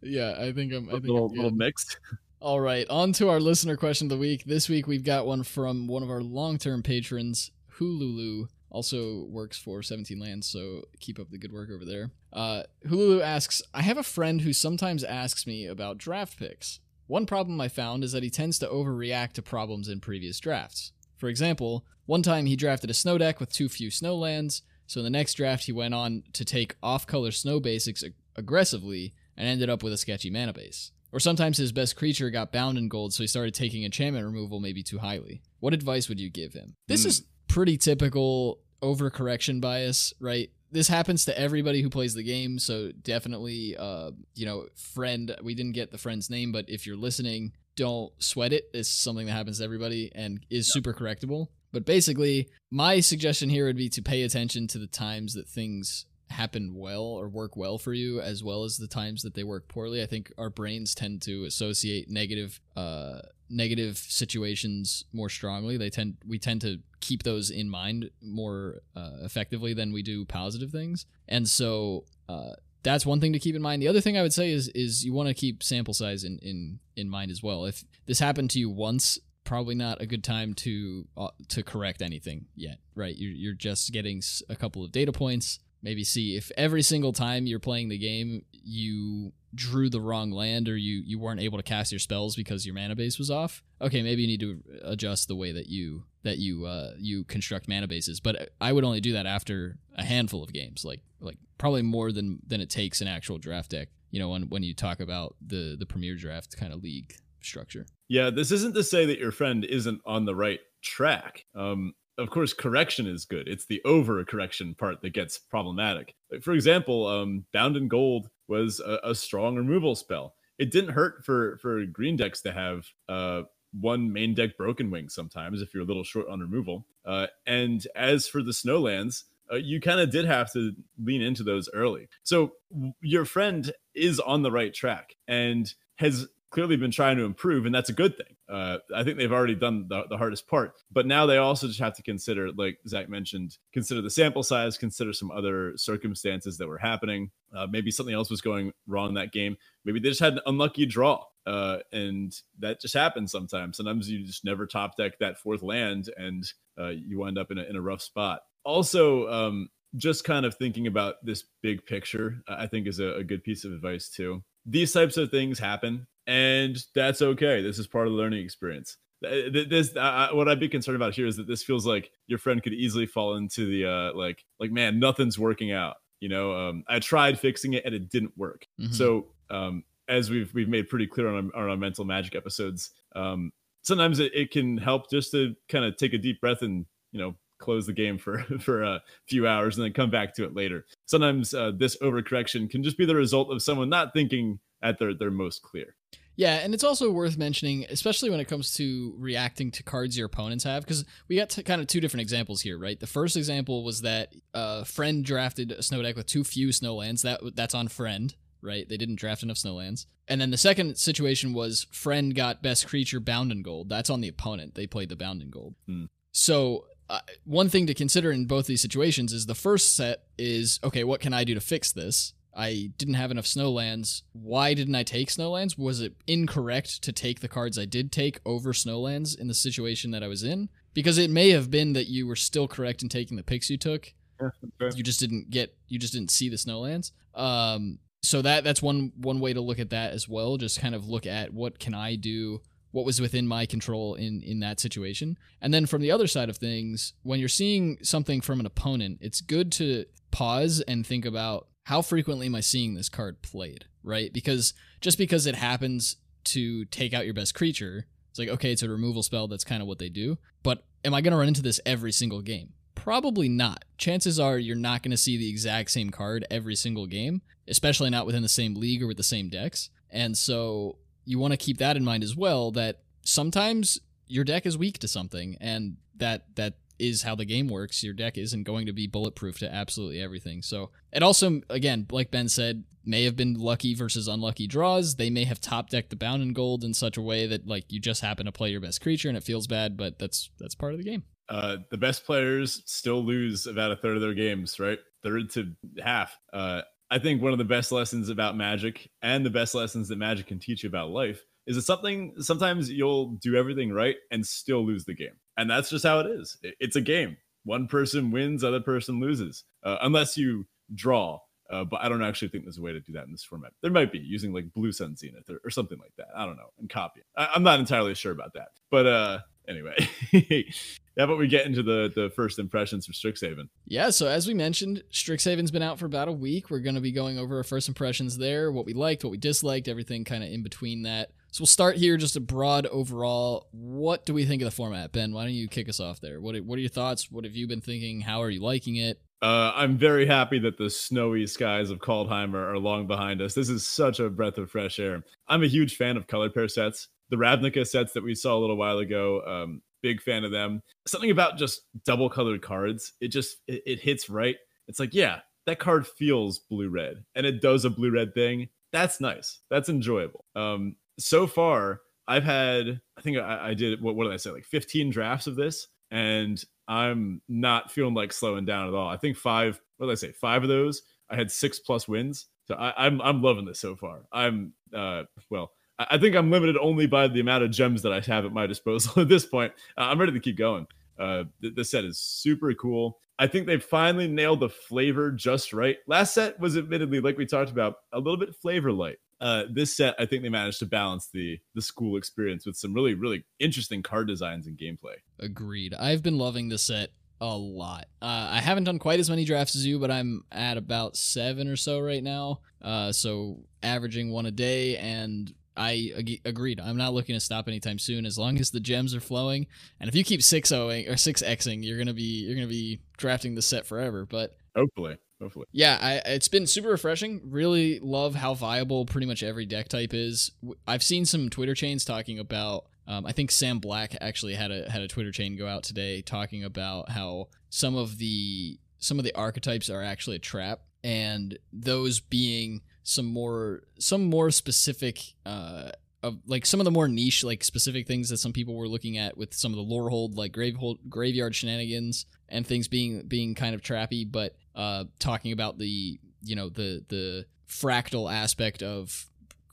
Speaker 1: yeah, I think I'm. I think
Speaker 2: little,
Speaker 1: I'm
Speaker 2: little mixed.
Speaker 1: All right, on to our listener question of the week. This week we've got one from one of our long-term patrons, Hululu also works for 17 Lands, so keep up the good work over there. Uh, Hululu asks, I have a friend who sometimes asks me about draft picks. One problem I found is that he tends to overreact to problems in previous drafts. For example, one time he drafted a snow deck with too few snow lands, so in the next draft he went on to take off color snow basics ag- aggressively and ended up with a sketchy mana base. Or sometimes his best creature got bound in gold, so he started taking enchantment removal maybe too highly. What advice would you give him? This mm. is pretty typical overcorrection bias, right? This happens to everybody who plays the game, so definitely, uh, you know, friend. We didn't get the friend's name, but if you're listening, don't sweat it. It's something that happens to everybody and is super correctable. But basically, my suggestion here would be to pay attention to the times that things happen well or work well for you as well as the times that they work poorly i think our brains tend to associate negative uh negative situations more strongly they tend we tend to keep those in mind more uh, effectively than we do positive things and so uh that's one thing to keep in mind. The other thing I would say is is you want to keep sample size in in in mind as well. If this happened to you once, probably not a good time to uh, to correct anything yet, right? You're you're just getting a couple of data points maybe see if every single time you're playing the game you drew the wrong land or you you weren't able to cast your spells because your mana base was off okay maybe you need to adjust the way that you that you uh you construct mana bases but i would only do that after a handful of games like like probably more than than it takes an actual draft deck you know when when you talk about the the premier draft kind of league structure
Speaker 2: yeah this isn't to say that your friend isn't on the right track um of course, correction is good. It's the over correction part that gets problematic. Like for example, um, Bound in Gold was a, a, strong removal spell. It didn't hurt for for green decks to have uh, one main deck Broken Wing sometimes if you're a little short on removal. Uh, and as for the Snowlands, uh, you kind of did have to lean into those early. So your friend is on the right track and has clearly been trying to improve, and that's a good thing. Uh, I think they've already done the, the hardest part, but now they also just have to consider, like Zach mentioned, consider the sample size, consider some other circumstances that were happening. Uh, maybe something else was going wrong in that game. Maybe they just had an unlucky draw, uh, and that just happens sometimes. Sometimes you just never top deck that fourth land, and uh, you wind up in a, in a rough spot. Also, um, just kind of thinking about this big picture, I think is a, a good piece of advice too. These types of things happen, and that's okay. This is part of the learning experience. This, uh, what I'd be concerned about here is that this feels like your friend could easily fall into the uh, like, like man, nothing's working out. You know, um, I tried fixing it and it didn't work. Mm-hmm. So, um, as we've we've made pretty clear on our, on our mental magic episodes, um, sometimes it, it can help just to kind of take a deep breath and you know close the game for for a few hours and then come back to it later. Sometimes uh, this overcorrection can just be the result of someone not thinking at their their most clear.
Speaker 1: Yeah, and it's also worth mentioning, especially when it comes to reacting to cards your opponents have, because we got kind of two different examples here, right? The first example was that uh, friend drafted a snow deck with too few snow lands. That that's on friend, right? They didn't draft enough snowlands. And then the second situation was friend got best creature bound in gold. That's on the opponent. They played the bound in gold. Hmm. So uh, one thing to consider in both these situations is the first set is okay, what can I do to fix this? I didn't have enough snowlands. Why didn't I take snowlands? Was it incorrect to take the cards I did take over snowlands in the situation that I was in? Because it may have been that you were still correct in taking the picks you took. Yeah, You just didn't get you just didn't see the snowlands. Um so that that's one one way to look at that as well. Just kind of look at what can I do what was within my control in in that situation. And then from the other side of things, when you're seeing something from an opponent, it's good to pause and think about how frequently am I seeing this card played, right? Because just because it happens to take out your best creature, it's like okay, it's a removal spell, that's kind of what they do. But am I going to run into this every single game? Probably not. Chances are you're not going to see the exact same card every single game, especially not within the same league or with the same decks. And so you want to keep that in mind as well that sometimes your deck is weak to something and that that is how the game works. Your deck isn't going to be bulletproof to absolutely everything. So it also again like ben said may have been lucky versus unlucky draws. They may have top decked the bound in gold in such a way that like you just happen to play your best creature and it feels bad but that's that's part of the game.
Speaker 2: Uh, the best players still lose about a third of their games right? Third to half. Uh, I think one of the best lessons about magic and the best lessons that magic can teach you about life is that something sometimes you'll do everything right and still lose the game. And that's just how it is. It's a game. One person wins, other person loses, uh, unless you draw. Uh, but I don't actually think there's a way to do that in this format. There might be using like Blue Sun Zenith or, or something like that. I don't know, and copy. I, am not entirely sure about that. But uh, anyway, how about we get into the the first impressions for Strixhaven?
Speaker 1: Yeah, so as we mentioned, Strixhaven's been out for about a week. We're going to be going over our first impressions there, what we liked, what we disliked, everything kind of in between that. So we'll start here, just a broad overall. What do we think of the format, Ben? Why don't you kick us off there? What are, what are your thoughts? What have you been thinking? How are you liking it?
Speaker 2: Uh, I'm very happy that the snowy skies of Kaldheim are, are long behind us. This is such a breath of fresh air. I'm a huge fan of color pair sets the Ravnica sets that we saw a little while ago. Um, big fan of them. Something about just double colored cards. It just it, it hits right. It's like, yeah, that card feels blue red and it does a blue red thing. That's nice. That's enjoyable. Um, so far, I've had, I think I, I did, what, what did I say, like 15 drafts of this, and I'm not feeling like slowing down at all. I think five, what did I say, five of those, I had six plus wins. So I, I'm I'm loving this so far. I'm uh well, I think I'm limited only by the amount of gems that I have at my disposal at this point. Uh, I'm ready to keep going. Uh, th- this set is super cool. I think they finally nailed the flavor just right. Last set was admittedly, like we talked about, a little bit flavor light. Uh, this set, I think they managed to balance the the school experience with some really, really interesting card designs and gameplay.
Speaker 1: Agreed. I've been loving this set a lot. Uh, I haven't done quite as many drafts as you, but I'm at about seven or so right now. Uh, so averaging one a day, and I ag- agreed. I'm not looking to stop anytime soon. As long as the gems are flowing, and if you keep six owing or six xing, you're gonna be you're gonna be drafting the set forever. But
Speaker 2: hopefully, hopefully,
Speaker 1: yeah, I, it's been super refreshing. Really love how viable pretty much every deck type is. I've seen some Twitter chains talking about. Um, I think Sam Black actually had a had a Twitter chain go out today talking about how some of the some of the archetypes are actually a trap, and those being some more some more specific uh, of like some of the more niche, like specific things that some people were looking at with some of the Lorehold, like grave hold, graveyard shenanigans and things being being kind of trappy, but uh, talking about the you know the the fractal aspect of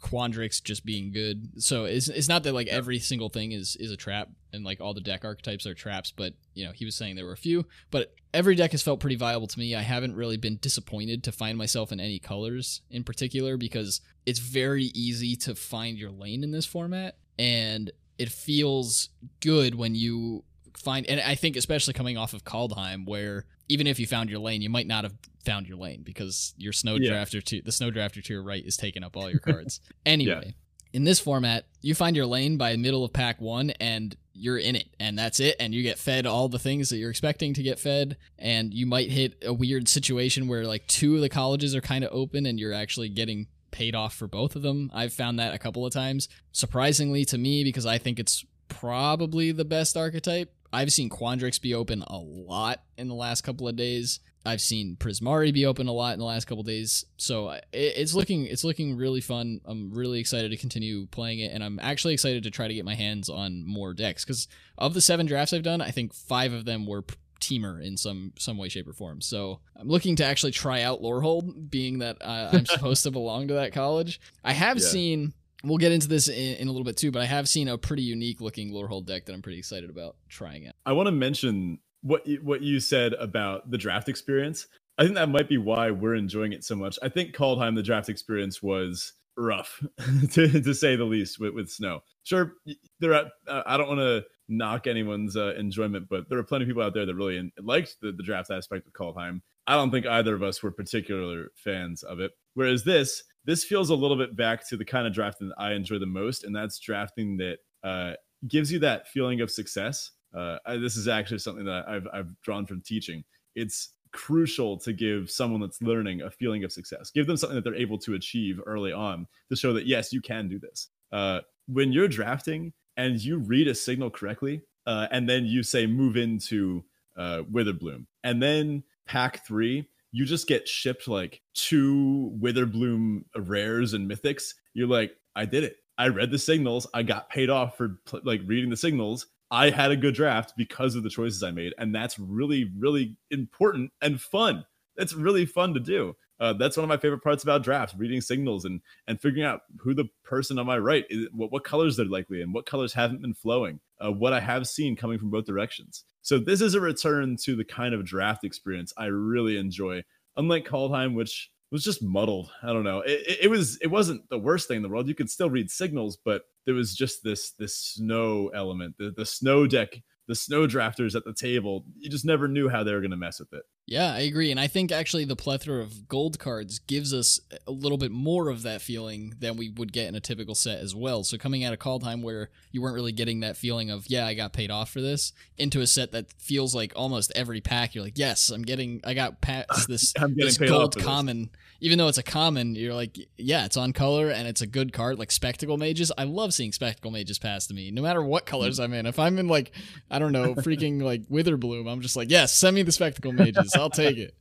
Speaker 1: Quandrix just being good. So it's, it's not that like every single thing is is a trap and like all the deck archetypes are traps, but you know, he was saying there were a few, but every deck has felt pretty viable to me. I haven't really been disappointed to find myself in any colors in particular because it's very easy to find your lane in this format and it feels good when you find and I think especially coming off of Kaldheim where even if you found your lane, you might not have found your lane because your snow
Speaker 2: Yeah.
Speaker 1: drafter to the snow drafter to your right is taking up all your cards. anyway, in this format, you find your lane by middle of pack one and you're in it and that's it and you get fed all the things that you're expecting to get fed and you might hit a weird situation where like two of the colleges are kind of open and you're actually getting paid off for both of them. I've found that a couple of times. Surprisingly to me because I think it's probably the best archetype. I've seen Quandrix be open a lot in the last couple of days. I've seen Prismari be open a lot in the last couple of days. So it, it's looking it's looking really fun. I'm really excited to continue playing it, and I'm actually excited to try to get my hands on more decks because of the seven drafts I've done, I think five of them were Temur in some some way, shape, or form. So I'm looking to actually try out Lorehold, being that uh, I'm supposed to belong to that college. I have
Speaker 2: Yeah.
Speaker 1: seen. We'll get into this in, in a little bit too, but I have seen a pretty unique looking Lorehold deck that I'm pretty excited about trying out.
Speaker 2: I want to mention what you, what you said about the draft experience. I think that might be why we're enjoying it so much. I think Kaldheim, the draft experience was rough, to, to say the least, with, with snow. Sure, there. Are, uh, I don't want to knock anyone's uh, enjoyment, but there are plenty of people out there that really liked the, the draft aspect of Kaldheim. I don't think either of us were particular fans of it. Whereas this, this feels a little bit back to the kind of drafting that I enjoy the most, and that's drafting that uh, gives you that feeling of success. Uh, I, this is actually something that I've I've drawn from teaching. It's crucial to give someone that's learning a feeling of success. Give them something that they're able to achieve early on to show that yes, you can do this. Uh, when you're drafting and you read a signal correctly, uh, and then you say move into uh, Witherbloom, and then pack three, you just get shipped like two Witherbloom rares and mythics. You're like, I did it. I read the signals. I got paid off for like reading the signals. I had a good draft because of the choices I made, and that's really, really important and fun. That's really fun to do. Uh, that's one of my favorite parts about drafts: reading signals and and figuring out who the person on my right is, what what colors they're likely in, what colors haven't been flowing, uh, what I have seen coming from both directions. So this is a return to the kind of draft experience I really enjoy. Unlike Kaldheim, which was just muddled. I don't know. It, it, was it wasn't the worst thing in the world. You could still read signals, but there was just this this snow element, the the snow deck, the snow drafters at the table. You just never knew how they were going to mess with it.
Speaker 1: Yeah, I agree. And I think actually the plethora of gold cards gives us a little bit more of that feeling than we would get in a typical set as well. So coming out of Kaldheim where you weren't really getting that feeling of, yeah, I got paid off for this, into a set that feels like almost every pack, you're like, yes, I'm getting, I got past this,
Speaker 2: I'm
Speaker 1: this gold
Speaker 2: for this.
Speaker 1: common. Even though it's a common, you're like, yeah, it's on color and it's a good card, like Spectacle Mages. I love seeing Spectacle Mages pass to me, no matter what colors mm. I'm in. If I'm in like, I don't know, freaking like Witherbloom, I'm just like, yes, send me the Spectacle Mages. I'll take it.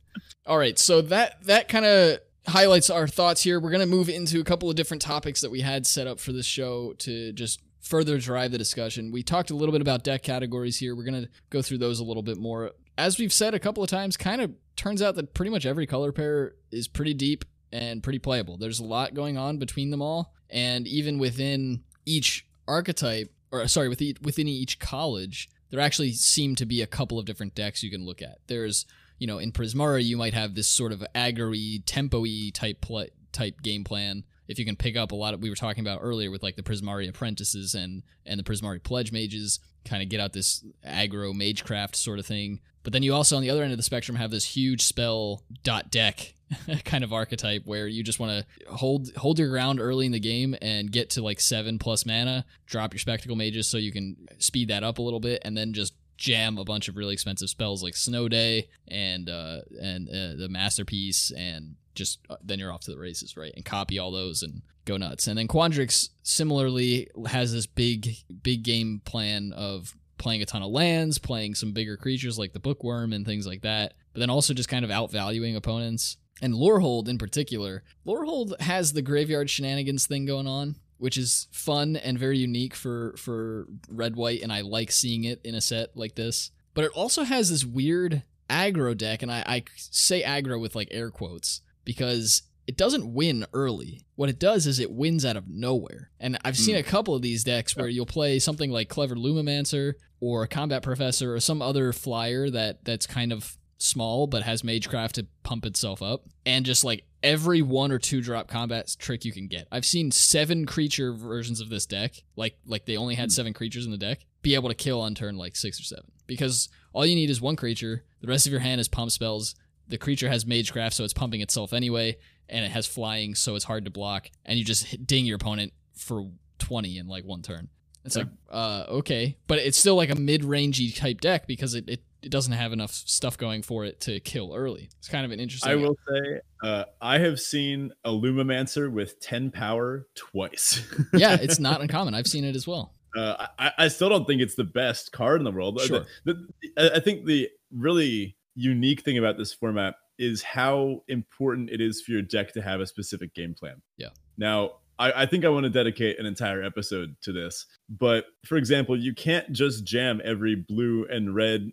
Speaker 1: All right, so that that kind of highlights our thoughts here. We're gonna move into a couple of different topics that we had set up for this show to just further drive the discussion. We talked a little bit about deck categories here. We're gonna go through those a little bit more. As we've said a couple of times, kind of turns out that pretty much every color pair is pretty deep and pretty playable. There's a lot going on between them all, and even within each archetype, or sorry, within each college, there actually seem to be a couple of different decks you can look at. There's you know, in Prismari, you might have this sort of aggro-y, tempo-y type play, type game plan. If you can pick up a lot of, we were talking about earlier with like the Prismari apprentices and and the Prismari pledge mages, kind of get out this aggro magecraft sort of thing. But then you also on the other end of the spectrum have this huge spell dot deck kind of archetype where you just want to hold hold your ground early in the game and get to like seven plus mana, drop your spectacle mages so you can speed that up a little bit, and then just jam a bunch of really expensive spells like Snow Day and uh, and uh, the Masterpiece, and just uh, then you're off to the races, right? And copy all those and go nuts. And then Quandrix similarly has this big big game plan of playing a ton of lands, playing some bigger creatures like the Bookworm and things like that, but then also just kind of outvaluing opponents. And Lorehold in particular, Lorehold has the graveyard shenanigans thing going on, which is fun and very unique for for red white, and I like seeing it in a set like this. But it also has this weird aggro deck, and I, I say aggro with like air quotes because it doesn't win early. What it does is it wins out of nowhere. And I've seen
Speaker 2: Mm.
Speaker 1: a couple of these decks where you'll play something like Clever Lumimancer or Combat Professor or some other flyer that that's kind of small but has Magecraft to pump itself up and just like every one or two drop combat trick you can get. I've seen seven creature versions of this deck, like like they only had
Speaker 2: Hmm.
Speaker 1: seven creatures in the deck, be able to kill on turn like 6 or 7 because all you need is one creature, the rest of your hand is pump spells. The creature has Magecraft so it's pumping itself anyway and it has flying, so it's hard to block, and you just ding your opponent for 20 in like one turn. It's
Speaker 2: Yeah.
Speaker 1: like, uh, okay, but it's still like a mid-rangey type deck because it, it, it doesn't have enough stuff going for it to kill early. It's kind of an interesting.
Speaker 2: I will say, uh, I have seen a Lumimancer with 10 power twice.
Speaker 1: yeah, it's not uncommon. I've seen it as well.
Speaker 2: Uh, I, I still don't think it's the best card in the world. The-
Speaker 1: Sure.
Speaker 2: the- I I think the really unique thing about this format is how important it is for your deck to have a specific game plan.
Speaker 1: Yeah.
Speaker 2: Now, I, I think I want to dedicate an entire episode to this. But for example, you can't just jam every blue and red,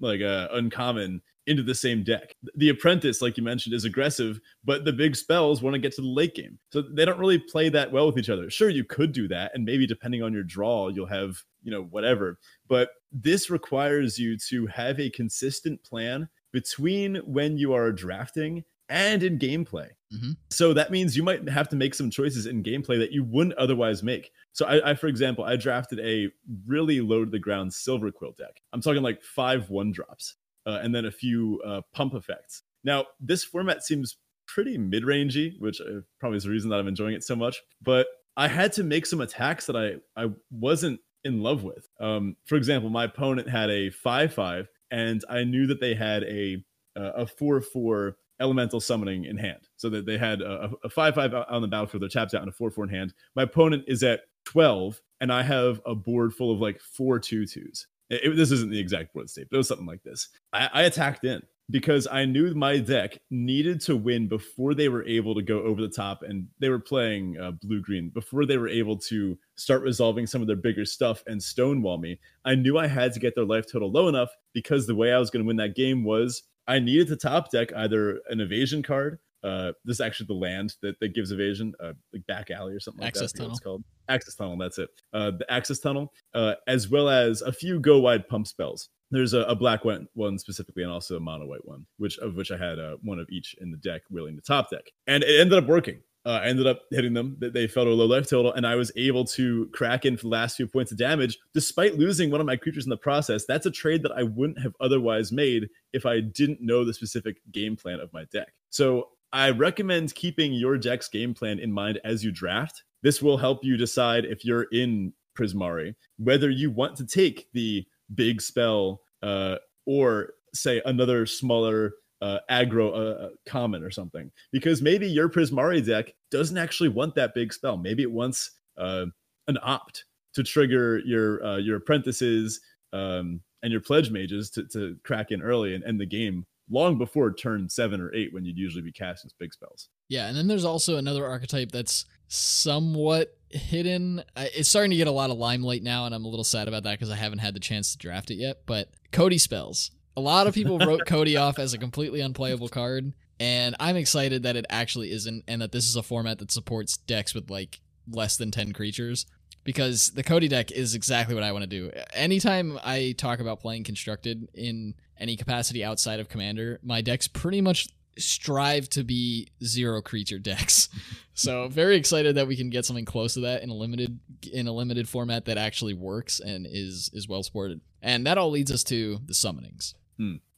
Speaker 2: like uh, uncommon, into the same deck. The apprentice, like you mentioned, is aggressive, but the big spells want to get to the late game. So they don't really play that well with each other. Sure, you could do that, and maybe depending on your draw, you'll have, you know, whatever. But this requires you to have a consistent plan between when you are drafting and in gameplay.
Speaker 1: Mhm.
Speaker 2: So that means you might have to make some choices in gameplay that you wouldn't otherwise make. So I, I for example, I drafted a really low to the ground Silverquill deck. I'm talking like five one drops, uh, and then a few uh, pump effects. Now this format seems pretty mid rangey, which uh, probably is the reason that I'm enjoying it so much. But I had to make some attacks that I I wasn't in love with. Um, for example, my opponent had a five five, and I knew that they had a uh, a four four elemental summoning in hand, so that they had a, a five five on the battlefield. They're tapped out and a four four in hand. My opponent is at twelve, and I have a board full of like four two twos. This isn't the exact board state, but it was something like this. I, I attacked in because I knew my deck needed to win before they were able to go over the top, and they were playing uh, blue green before they were able to start resolving some of their bigger stuff and stonewall me. I knew I had to get their life total low enough because the way I was going to win that game was I needed to top deck either an evasion card. Uh, this is actually the land that, that gives evasion, uh, like back alley or something like
Speaker 1: Access
Speaker 2: that. I forget It's
Speaker 1: tunnel.
Speaker 2: called access tunnel. That's it. Uh, the access tunnel, uh, as well as a few go wide pump spells. There's a, a black one, one specifically, and also a mono white one, which of which I had uh, one of each in the deck, willing to top deck, and it ended up working. Uh, ended up hitting them. They- They fell to a low life total, and I was able to crack in for the last few points of damage, despite losing one of my creatures in the process. That's a trade that I wouldn't have otherwise made if I didn't know the specific game plan of my deck. So I recommend keeping your deck's game plan in mind as you draft. This will help you decide if you're in Prismari whether you want to take the big spell uh, or say another smaller uh, aggro uh, common or something. Because maybe your Prismari deck doesn't actually want that big spell. Maybe it wants uh, an opt to trigger your uh, your apprentices um, and your pledge mages to, to crack in early and end the game long before turn seven or eight when you'd usually be casting big spells.
Speaker 1: Yeah, and then there's also another archetype that's somewhat hidden. It's starting to get a lot of limelight now, and I'm a little sad about that because I haven't had the chance to draft it yet. But Codie spells. A lot of people wrote Codie off as a completely unplayable card, and I'm excited that it actually isn't, and that this is a format that supports decks with like less than 10 creatures. Because the Codie deck is exactly what I want to do. Anytime I talk about playing constructed in any capacity outside of Commander, my decks pretty much strive to be zero creature decks. so very excited that we can get something close to that in a limited in a limited format that actually works and is is well supported. And that all leads us to the summonings.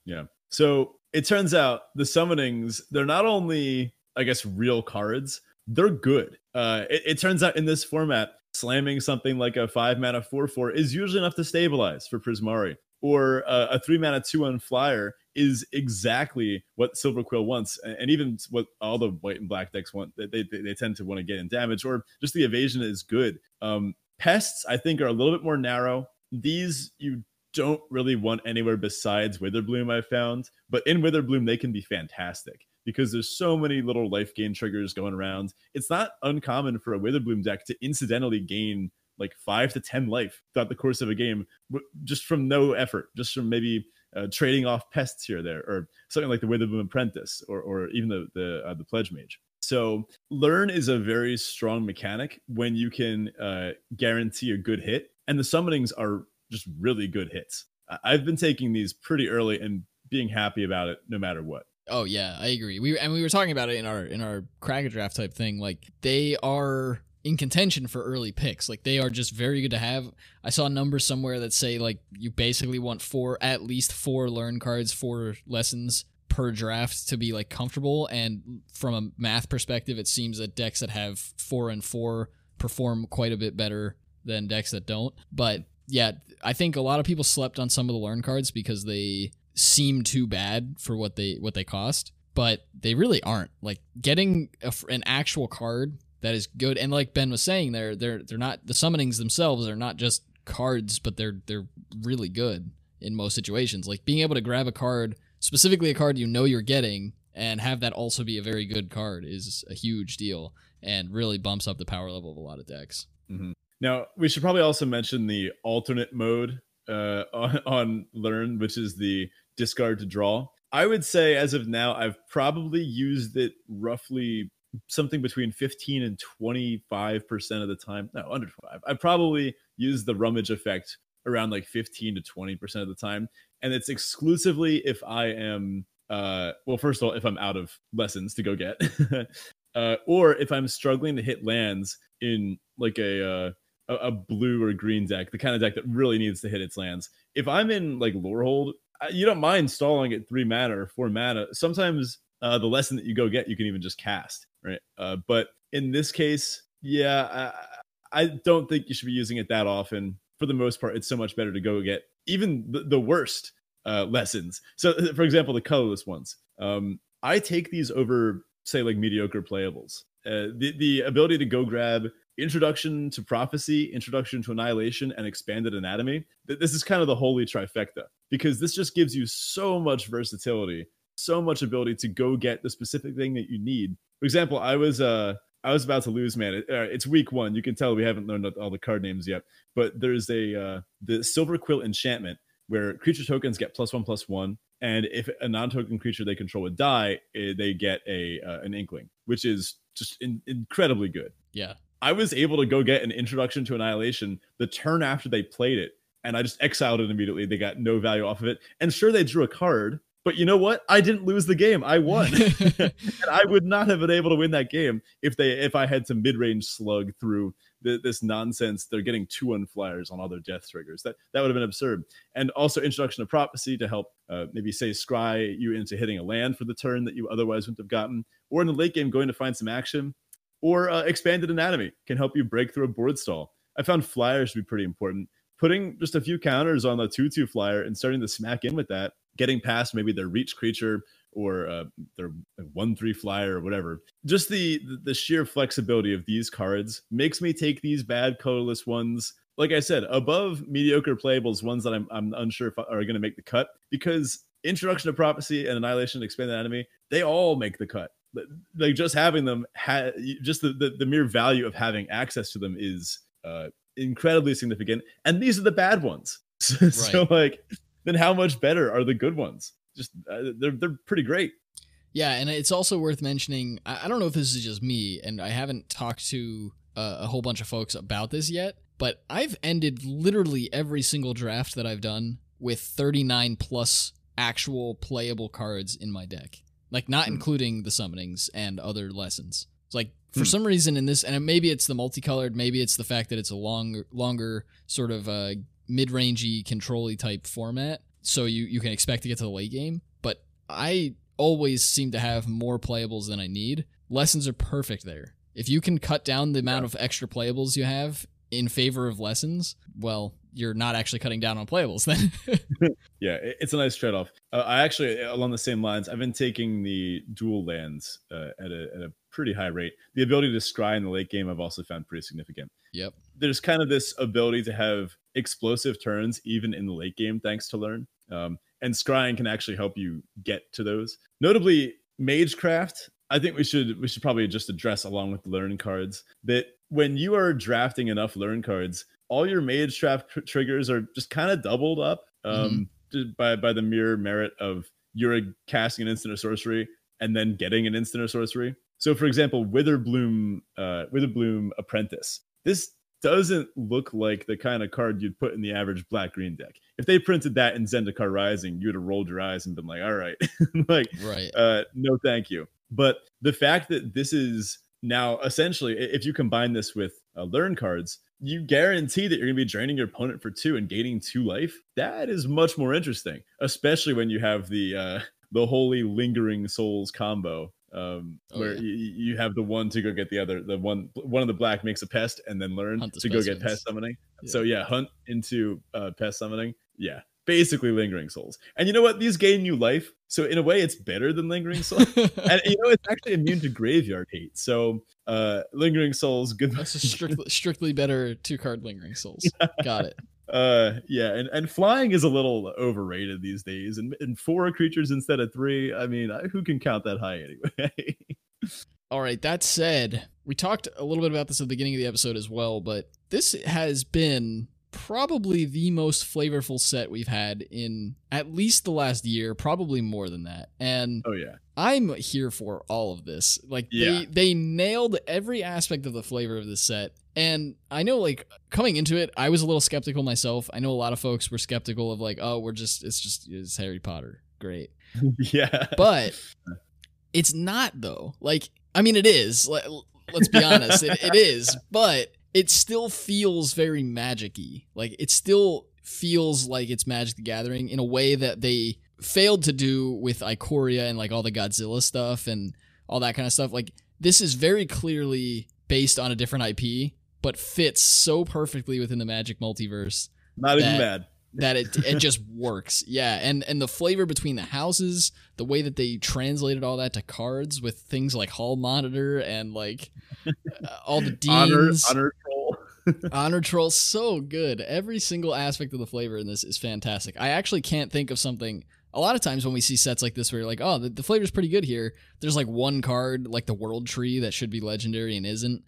Speaker 2: Yeah. So it turns out the summonings, they're not only, I guess, real cards, they're good. Uh, it, it turns out in this format, slamming something like a five mana 4 4 is usually enough to stabilize for Prismari. Or uh, a three mana 2 1 flyer is exactly what Silverquill wants, and and even what all the white and black decks want. They, they, they tend to want to get in damage, or just the evasion is good. Um, pests, I think, are a little bit more narrow. These you don't really want anywhere besides Witherbloom, I found. But in Witherbloom, they can be fantastic because there's so many little life gain triggers going around. It's not uncommon for a Witherbloom deck to incidentally gain like five to 10 life throughout the course of a game just from no effort, just from maybe uh, trading off pests here or there, or something like the Witherbloom Apprentice or, or even the, the, uh, the Pledge Mage. So learn is a very strong mechanic when you can uh, guarantee a good hit, and the summonings are just really good hits. I've been taking these pretty early and being happy about it no matter what.
Speaker 1: Oh yeah, I agree. We and we were talking about it in our in our Kragg draft type thing. Like they are in contention for early picks. Like they are just very good to have. I saw numbers somewhere that say like you basically want four at least four learn cards, four lessons per draft to be like comfortable. And from a math perspective, it seems that decks that have four and four perform quite a bit better than decks that don't. But yeah, I think a lot of people slept on some of the learn cards because they seem too bad for what they what they cost, but they really aren't. Like getting a, an actual card that is good, and like Ben was saying, they're they're they're not the summonings themselves are not just cards, but they're they're really good in most situations. Like being able to grab a card, specifically a card you know you're getting, and have that also be a very good card is a huge deal and really bumps up the power level of a lot of decks.
Speaker 2: Mm-hmm. Now we should probably also mention the alternate mode uh, on, on Learn, which is the discard to draw. I would say as of now, I've probably used it roughly something between 15 and 25% of the time. No, under 25. I probably use the rummage effect around like 15 to 20% of the time. And it's exclusively if I am, uh, well, first of all, if I'm out of lessons to go get, uh, or if I'm struggling to hit lands in like a, uh, a, blue or green deck, the kind of deck that really needs to hit its lands. If I'm in like Lorehold you don't mind stalling at three mana or four mana. Sometimes uh, the lesson that you go get, you can even just cast, right? Uh, but in this case, yeah, I, I, don't think you should be using it that often. For the most part, it's so much better to go get even the, the worst uh, lessons. So, for example, the colorless ones. Um, I take these over, say, like mediocre playables. Uh, the the ability to go grab introduction to prophecy, introduction to annihilation, and expanded anatomy. This is kind of the holy trifecta because this just gives you so much versatility, so much ability to go get the specific thing that you need. For example, I was uh I was about to lose, man. It, uh, it's week one. You can tell we haven't learned all the card names yet, but there's a uh, the Silverquill enchantment where creature tokens get plus one plus one, and if a non-token creature they control would die, eh, they get a uh, an inkling, which is just in, incredibly good.
Speaker 1: Yeah,
Speaker 2: I was able to go get an introduction to Annihilation the turn after they played it, and I just exiled it immediately. They got no value off of it. And sure, they drew a card, but you know what? I didn't lose the game. I won, and I would not have been able to win that game if they if I had some mid range slug through the, this nonsense. They're getting two unflyers on all their death triggers. That that would have been absurd. And also introduction of prophecy to help uh, maybe say scry you into hitting a land for the turn that you otherwise wouldn't have gotten, or in the late game going to find some action or uh, expanded anatomy can help you break through a board stall. I found flyers to be pretty important. Putting just a few counters on the 2 2 flyer and starting to smack in with that, getting past maybe their reach creature or uh, their 1 3 flyer or whatever. Just the, the sheer flexibility of these cards makes me take these bad colorless ones like I said, above mediocre playables, ones that I'm, I'm unsure if are going to make the cut because Introduction of Prophecy and Annihilation Expanded Anatomy, they all make the cut like just having them ha- just the, the, the mere value of having access to them is uh incredibly significant. And these are the bad ones. So, right. so like then how much better are the good ones? Just uh, they're they're pretty great.
Speaker 1: Yeah and it's also worth mentioning I, I, don't know if this is just me and i haven't talked to uh, a whole bunch of folks about this yet but i've ended literally every single draft that i've done with 39 plus actual playable cards in my deck like not mm. including the summonings and other lessons. It's like for mm. some reason in this, and maybe it's the multicolored, maybe it's the fact that it's a longer, longer sort of uh, mid-rangey, controlly type format, so you you can expect to get to the late game. But I always seem to have more playables than I need. Lessons are perfect there. If you can cut down the amount yeah. of extra playables you have in favor of lessons, well, you're not actually cutting down on playables then.
Speaker 2: yeah, it's a nice trade off. Uh, I actually, along the same lines, I've been taking the dual lands uh, at, a, at a pretty high rate. The ability to scry in the late game, I've also found pretty significant.
Speaker 1: Yep.
Speaker 2: There's kind of this ability to have explosive turns even in the late game, thanks to Learn. Um, and scrying can actually help you get to those. Notably, Magecraft, I think we should we should probably just address along with learn cards that when you are drafting enough learn cards, all your Magecraft tr- triggers are just kind of doubled up um, mm-hmm. by by the mere merit of you're casting an instant or sorcery and then getting an instant or sorcery. So, for example, Witherbloom, uh, Witherbloom Apprentice. This doesn't look like the kind of card you'd put in the average black green deck. If they printed that in Zendikar Rising, you would have rolled your eyes and been like, "All right, like,
Speaker 1: right,
Speaker 2: uh, no, thank you." But the fact that this is now essentially, if you combine this with uh, learn cards, you guarantee that you're going to be draining your opponent for two and gaining two life. That is much more interesting, especially when you have the uh, the holy lingering souls combo um, oh, where yeah. you, you have the one to go get the other. The one one of the black makes a pest and then learn to go get pest summoning. Yeah. So yeah, hunt into uh, pest summoning. Yeah, basically lingering souls. And you know what? These gain new life. So in a way, it's better than lingering souls. and you know, it's actually immune to graveyard hate. So uh, lingering souls, good.
Speaker 1: That's a strictly strictly better two card lingering souls. Got it
Speaker 2: uh yeah and and flying is a little overrated these days and, and four creatures instead of three i mean who can count that high anyway
Speaker 1: all right that said we talked a little bit about this at the beginning of the episode as well but this has been probably the most flavorful set we've had in at least the last year, probably more than that. And
Speaker 2: oh yeah,
Speaker 1: I'm here for all of this. Like yeah. they they nailed every aspect of the flavor of this set. And I know like coming into it, I was a little skeptical myself. I know a lot of folks were skeptical of like, oh, we're just it's just it's Harry Potter. Great.
Speaker 2: yeah.
Speaker 1: But it's not though. Like I mean it is. Let, us be honest. it, it is, but it still feels very magicy. Like it still feels like it's Magic the Gathering in a way that they failed to do with Ikoria and like all the Godzilla stuff and all that kind of stuff. Like this is very clearly based on a different IP, but fits so perfectly within the Magic multiverse.
Speaker 2: Not even bad.
Speaker 1: That it it just works. Yeah, and and the flavor between the houses, the way that they translated all that to cards with things like Hall Monitor and like uh, all the deans.
Speaker 2: Honor, honor troll.
Speaker 1: honor troll, so good. Every single aspect of the flavor in this is fantastic. I actually can't think of something. A lot of times when we see sets like this, where you're like, oh, the, the flavor's pretty good here. There's like one card, like the World Tree, that should be legendary and isn't.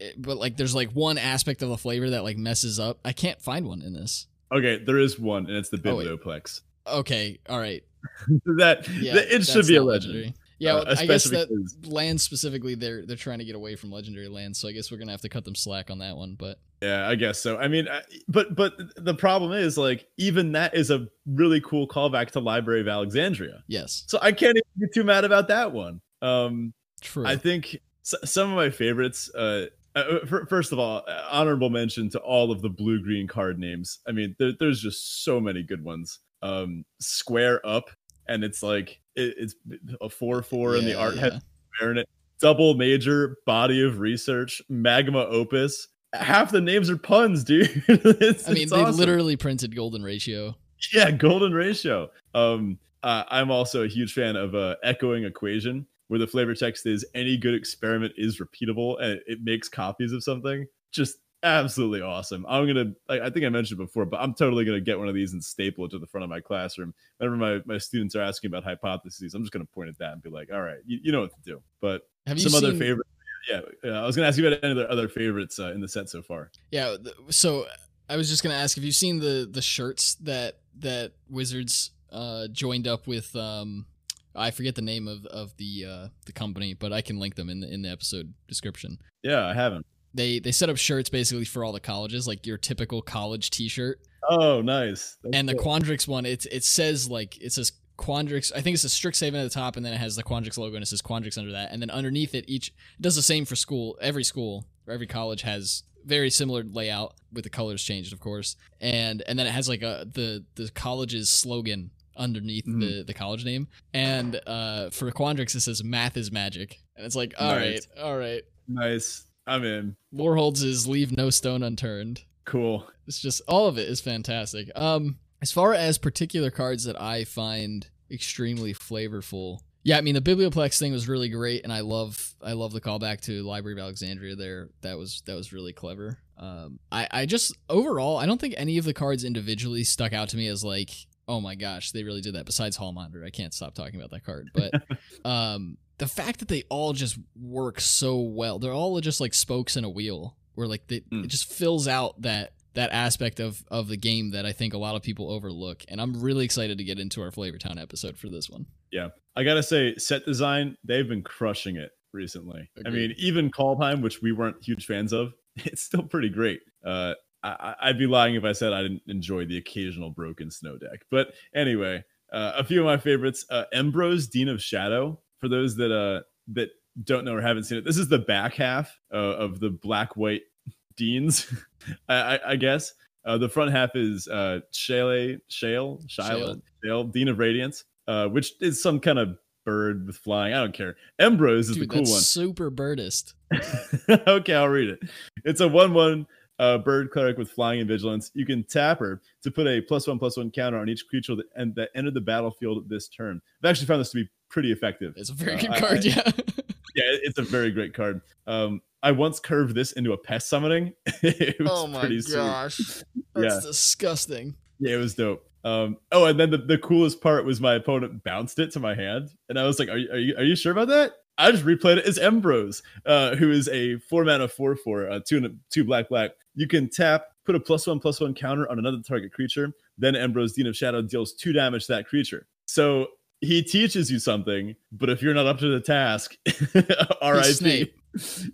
Speaker 1: Eh, but like, there's like one aspect of the flavor that like messes up. I can't find one in this.
Speaker 2: Okay, there is one, and it's the oh, Biblioplex.
Speaker 1: Oh, okay, all right.
Speaker 2: that, yeah, that it should be a legend. Legendary.
Speaker 1: Yeah, uh, I guess that land specifically, they're they're trying to get away from legendary lands, so I guess we're gonna have to cut them slack on that one. But
Speaker 2: yeah, I guess so. I mean, but but the problem is like even that is a really cool callback to Library of Alexandria.
Speaker 1: Yes.
Speaker 2: So I can't even be too mad about that one. Um,
Speaker 1: True.
Speaker 2: I think some of my favorites. Uh, uh, first of all, honorable mention to all of the blue green card names. I mean, there, there's just so many good ones. Um, Square Up and it's like it, it's a four four, yeah, and the art yeah. in it. Double major body of research, magma opus. Half the names are puns, dude.
Speaker 1: it's, I mean, they awesome. literally printed Golden Ratio.
Speaker 2: Yeah, Golden Ratio. Um, uh, I'm also a huge fan of uh, Echoing Equation, where the flavor text is any good experiment is repeatable and it, makes copies of something. Just absolutely awesome. I'm gonna I think I mentioned before, but I'm totally gonna get one of these and staple it to the front of my classroom. Whenever my, my students are asking about hypotheses, I'm just gonna point at that and be like, all right, you, you know what to do. But Have some other favorite yeah, yeah, I was gonna ask you about any other other favorites uh, in the set so far.
Speaker 1: Yeah, so I was just gonna ask if you've seen the the shirts that that Wizards uh, joined up with. Um, I forget the name of of the uh, the company, but I can link them in the in the episode description.
Speaker 2: Yeah, I haven't
Speaker 1: they they set up shirts basically for all the colleges, like your typical college T-shirt.
Speaker 2: Oh, nice!
Speaker 1: That's and the Quandrix one, it it says like it says Quandrix. I think it's a Strixhaven at the top, and then it has the Quandrix logo, and it says Quandrix under that. And then underneath it, each it does the same for school. Every school or every college has very similar layout with the colors changed, of course. And and then it has like a the the college's slogan underneath mm-hmm. the the college name. And uh, for Quandrix, it says "Math is magic," and it's like, all nice. right, all right,
Speaker 2: nice. I'm in.
Speaker 1: Lorehold's is leave no stone unturned.
Speaker 2: Cool.
Speaker 1: It's just all of it is fantastic. Um, as far as particular cards that I find extremely flavorful, yeah, I mean the Biblioplex thing was really great, and I love I love the callback to Library of Alexandria. There, that was that was really clever. Um, I I just overall I don't think any of the cards individually stuck out to me as like oh my gosh, they really did that. Besides Hall Monitor, I can't stop talking about that card. But um, the fact that they all just work so well, they're all just like spokes in a wheel, where like they,
Speaker 2: Mm.
Speaker 1: it just fills out that that aspect of of the game that I think a lot of people overlook. And I'm really excited to get into our Flavor Town episode for this one.
Speaker 2: Yeah, I gotta say, set design, they've been crushing it recently. I mean, even Kaldheim, which we weren't huge fans of, it's still pretty great. Uh, I, I'd be lying if I said I didn't enjoy the occasional broken snow deck. But anyway, uh, a few of my favorites: uh, Embrose, Dean of Shadow. For those that uh that don't know or haven't seen it, this is the back half uh, of the black white Deans, I, I, I guess. Uh, the front half is uh, Shaile, Shaile,
Speaker 1: Shaile,
Speaker 2: Shaile. Dean of Radiance, uh, which is some kind of bird with flying. I don't care. Embrose is
Speaker 1: Dude,
Speaker 2: the cool one.
Speaker 1: super birdist.
Speaker 2: okay, I'll read it. It's a one-one uh, bird cleric with flying and vigilance. You can tap her to put a plus one plus one counter on each creature that and that entered the battlefield this turn. I've actually found this to be pretty effective.
Speaker 1: It's a very
Speaker 2: Uh,
Speaker 1: good card,
Speaker 2: I-
Speaker 1: yeah.
Speaker 2: yeah, it's a very great card. Um, I once curved this into a pest summoning. it was
Speaker 1: oh my
Speaker 2: pretty sweet.
Speaker 1: gosh. That's
Speaker 2: Yeah.
Speaker 1: disgusting.
Speaker 2: Yeah, it was dope. Um, oh, and then the, the coolest part was my opponent bounced it to my hand, and I was like, "Are you are you, are you sure about that?" I just replayed it as Embrose, uh, who is a four mana four four, uh, two and a- two black black. You can tap, put a plus one plus one counter on another target creature. Then Embrose, Dean of Shadow, deals two damage to that creature. So he teaches you something, but if you're not up to the task, R.I.P.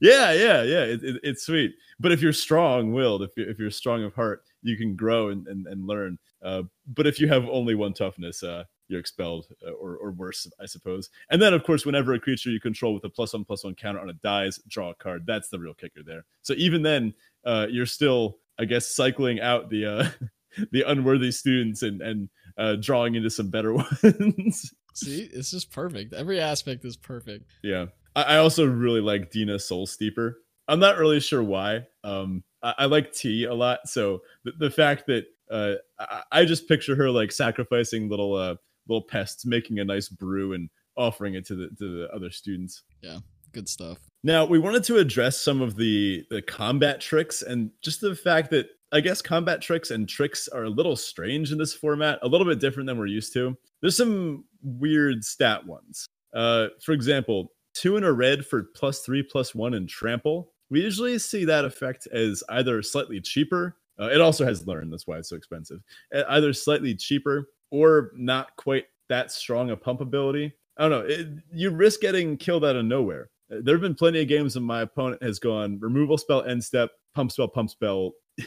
Speaker 2: Yeah, yeah, yeah. It, it, it's sweet. But if you're strong-willed, if you're, if you're strong of heart, you can grow and, and, and learn. Uh, but if you have only one toughness, uh, you're expelled uh, or, or worse, I suppose. And then, of course, whenever a creature you control with a plus one plus one counter on it dies, draw a card. That's the real kicker there. So even then, uh, you're still, I guess, cycling out the uh, the unworthy students and and uh, drawing into some better ones.
Speaker 1: See, it's just perfect. Every aspect is perfect.
Speaker 2: Yeah. I, I also really like Dina Soul Steeper. I'm not really sure why. Um, I, I like tea a lot. So the, the fact that uh, I, I just picture her like sacrificing little uh, little pests, making a nice brew and offering it to the to the other students.
Speaker 1: Yeah, good stuff.
Speaker 2: Now we wanted to address some of the the combat tricks and just the fact that I guess combat tricks and tricks are a little strange in this format, a little bit different than we're used to. There's some weird stat ones. Uh, for example, two in a red for plus three plus one and trample. We usually see that effect as either slightly cheaper. Uh, it also has learn, that's why it's so expensive. Either slightly cheaper or not quite that strong a pump ability. I don't know. It, you risk getting killed out of nowhere. Uh, There have been plenty of games when my opponent has gone removal spell, end step, pump spell, pump spell.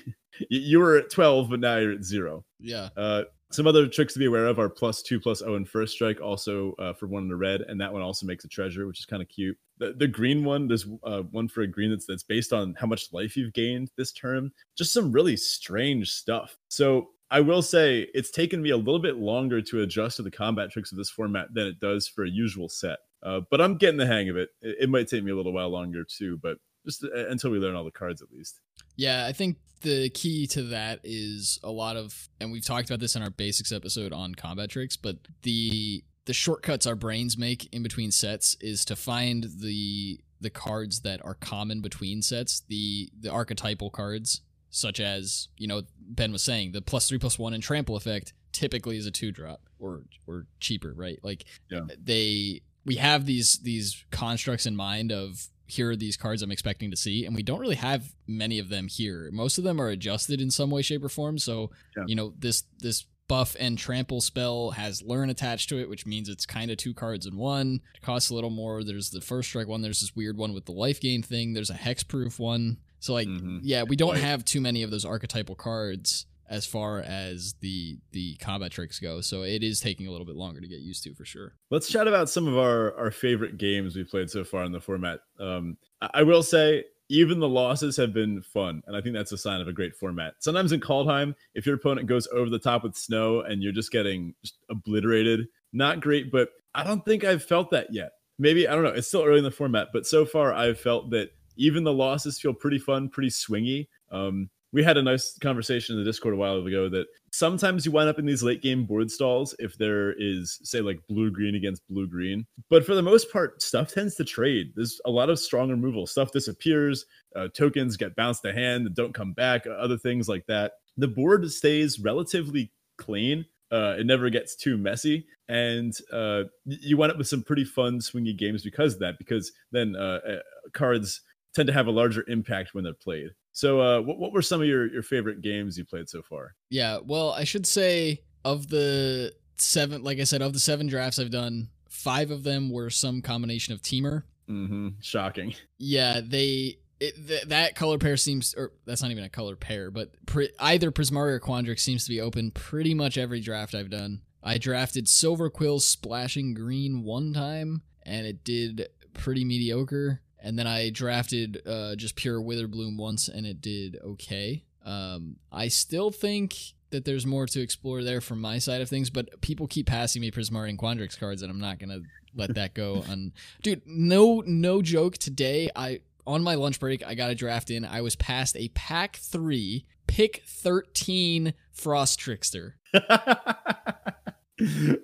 Speaker 2: You- were at 12, but now you're at zero.
Speaker 1: Yeah.
Speaker 2: Uh, some other tricks to be aware of are plus two, plus O, and first strike, also uh, for one in the red, and that one also makes a treasure, which is kind of cute. The, the green one, there's uh, one for a green that's that's based on how much life you've gained this term. Just some really strange stuff. So I will say it's taken me a little bit longer to adjust to the combat tricks of this format than it does for a usual set. Uh, but I'm getting the hang of it. it. It might take me a little while longer too, but just uh, until we learn all the cards at least.
Speaker 1: Yeah, I think the key to that is a lot of and we've talked about this in our basics episode on combat tricks, but the the shortcuts our brains make in between sets is to find the the cards that are common between sets, the the archetypal cards such as, you know, Ben was saying, the plus 3 plus 1 and trample effect typically is a 2 drop or or cheaper, right? Like
Speaker 2: Yeah.
Speaker 1: they we have these these constructs in mind of here are these cards I'm expecting to see, and we don't really have many of them here. Most of them are adjusted in some way, shape, or form. So,
Speaker 2: Yeah.
Speaker 1: you know, this this buff and trample spell has learn attached to it, which means it's kind of two cards in one. It costs a little more. There's the first strike one. There's this weird one with the life gain thing. There's a hexproof one. So like,
Speaker 2: Mhm.
Speaker 1: yeah, we don't have too many of those archetypal cards as far as the the combat tricks go. So it is taking a little bit longer to get used to for sure.
Speaker 2: Let's chat about some of our, our favorite games we've played so far in the format. Um, I, I will say, even the losses have been fun, and I think that's a sign of a great format. Sometimes in Kaldheim, if your opponent goes over the top with snow and you're just getting just obliterated, not great, but I don't think I've felt that yet. Maybe, I don't know, it's still early in the format, but so far I've felt that even the losses feel pretty fun, pretty swingy. Um, we had a nice conversation in the Discord a while ago that sometimes you wind up in these late game board stalls if there is, say, like blue green against blue green. But for the most part, stuff tends to trade. There's a lot of strong removal. Stuff disappears, uh, tokens get bounced to hand and don't come back, other things like that. The board stays relatively clean. Uh, it never gets too messy, and uh, you wind up with some pretty fun swingy games because of that. Because then uh, uh, cards tend to have a larger impact when they're played. So, uh, what, what were some of your, your favorite games you played so far?
Speaker 1: Yeah, well, I should say of the seven, like I said, of the seven drafts I've done, five of them were some combination of Temur.
Speaker 2: Mm-hmm. Shocking.
Speaker 1: Yeah, they it, th- that color pair seems, or that's not even a color pair, but pri- either Prismari or Quandrix seems to be open pretty much every draft I've done. I drafted Silverquill Splashing Green one time, and it did pretty mediocre. And then I drafted uh, just pure Witherbloom once, and it did okay. Um, I still think that there's more to explore there from my side of things, but people keep passing me Prismari and Quandrix cards, and I'm not gonna let that go. On dude, no, no joke. Today, I on my lunch break, I got a draft in. I was past a pack three, pick thirteen Frost Trickster.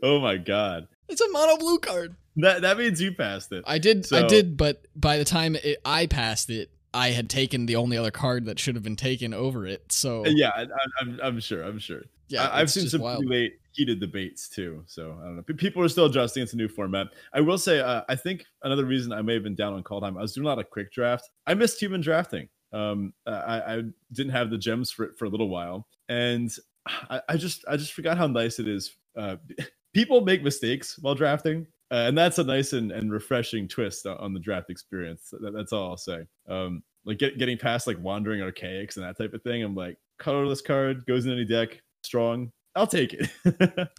Speaker 2: oh my god,
Speaker 1: it's a mono blue card.
Speaker 2: That that means you passed it.
Speaker 1: I did, so. I did, but by the time it, I passed it, I had taken the only other card that should have been taken over it. So
Speaker 2: yeah, I, am I'm, I'm sure. I'm sure. Yeah, I, have seen some wild. late heated debates too. So I don't know. People are still adjusting. It's a new format. I will say, uh, I think another reason I may have been down on call time. I was doing a lot of quick draft. I missed human drafting. Um, I, I didn't have the gems for it for a little while, and I, I just I just forgot how nice it is. Uh, people make mistakes while drafting, uh, and that's a nice and, and refreshing twist on the draft experience. That, that's all I'll say. Um, like get, getting past like wandering archaics and that type of thing. I'm like, colorless card goes in any deck, strong. I'll take it.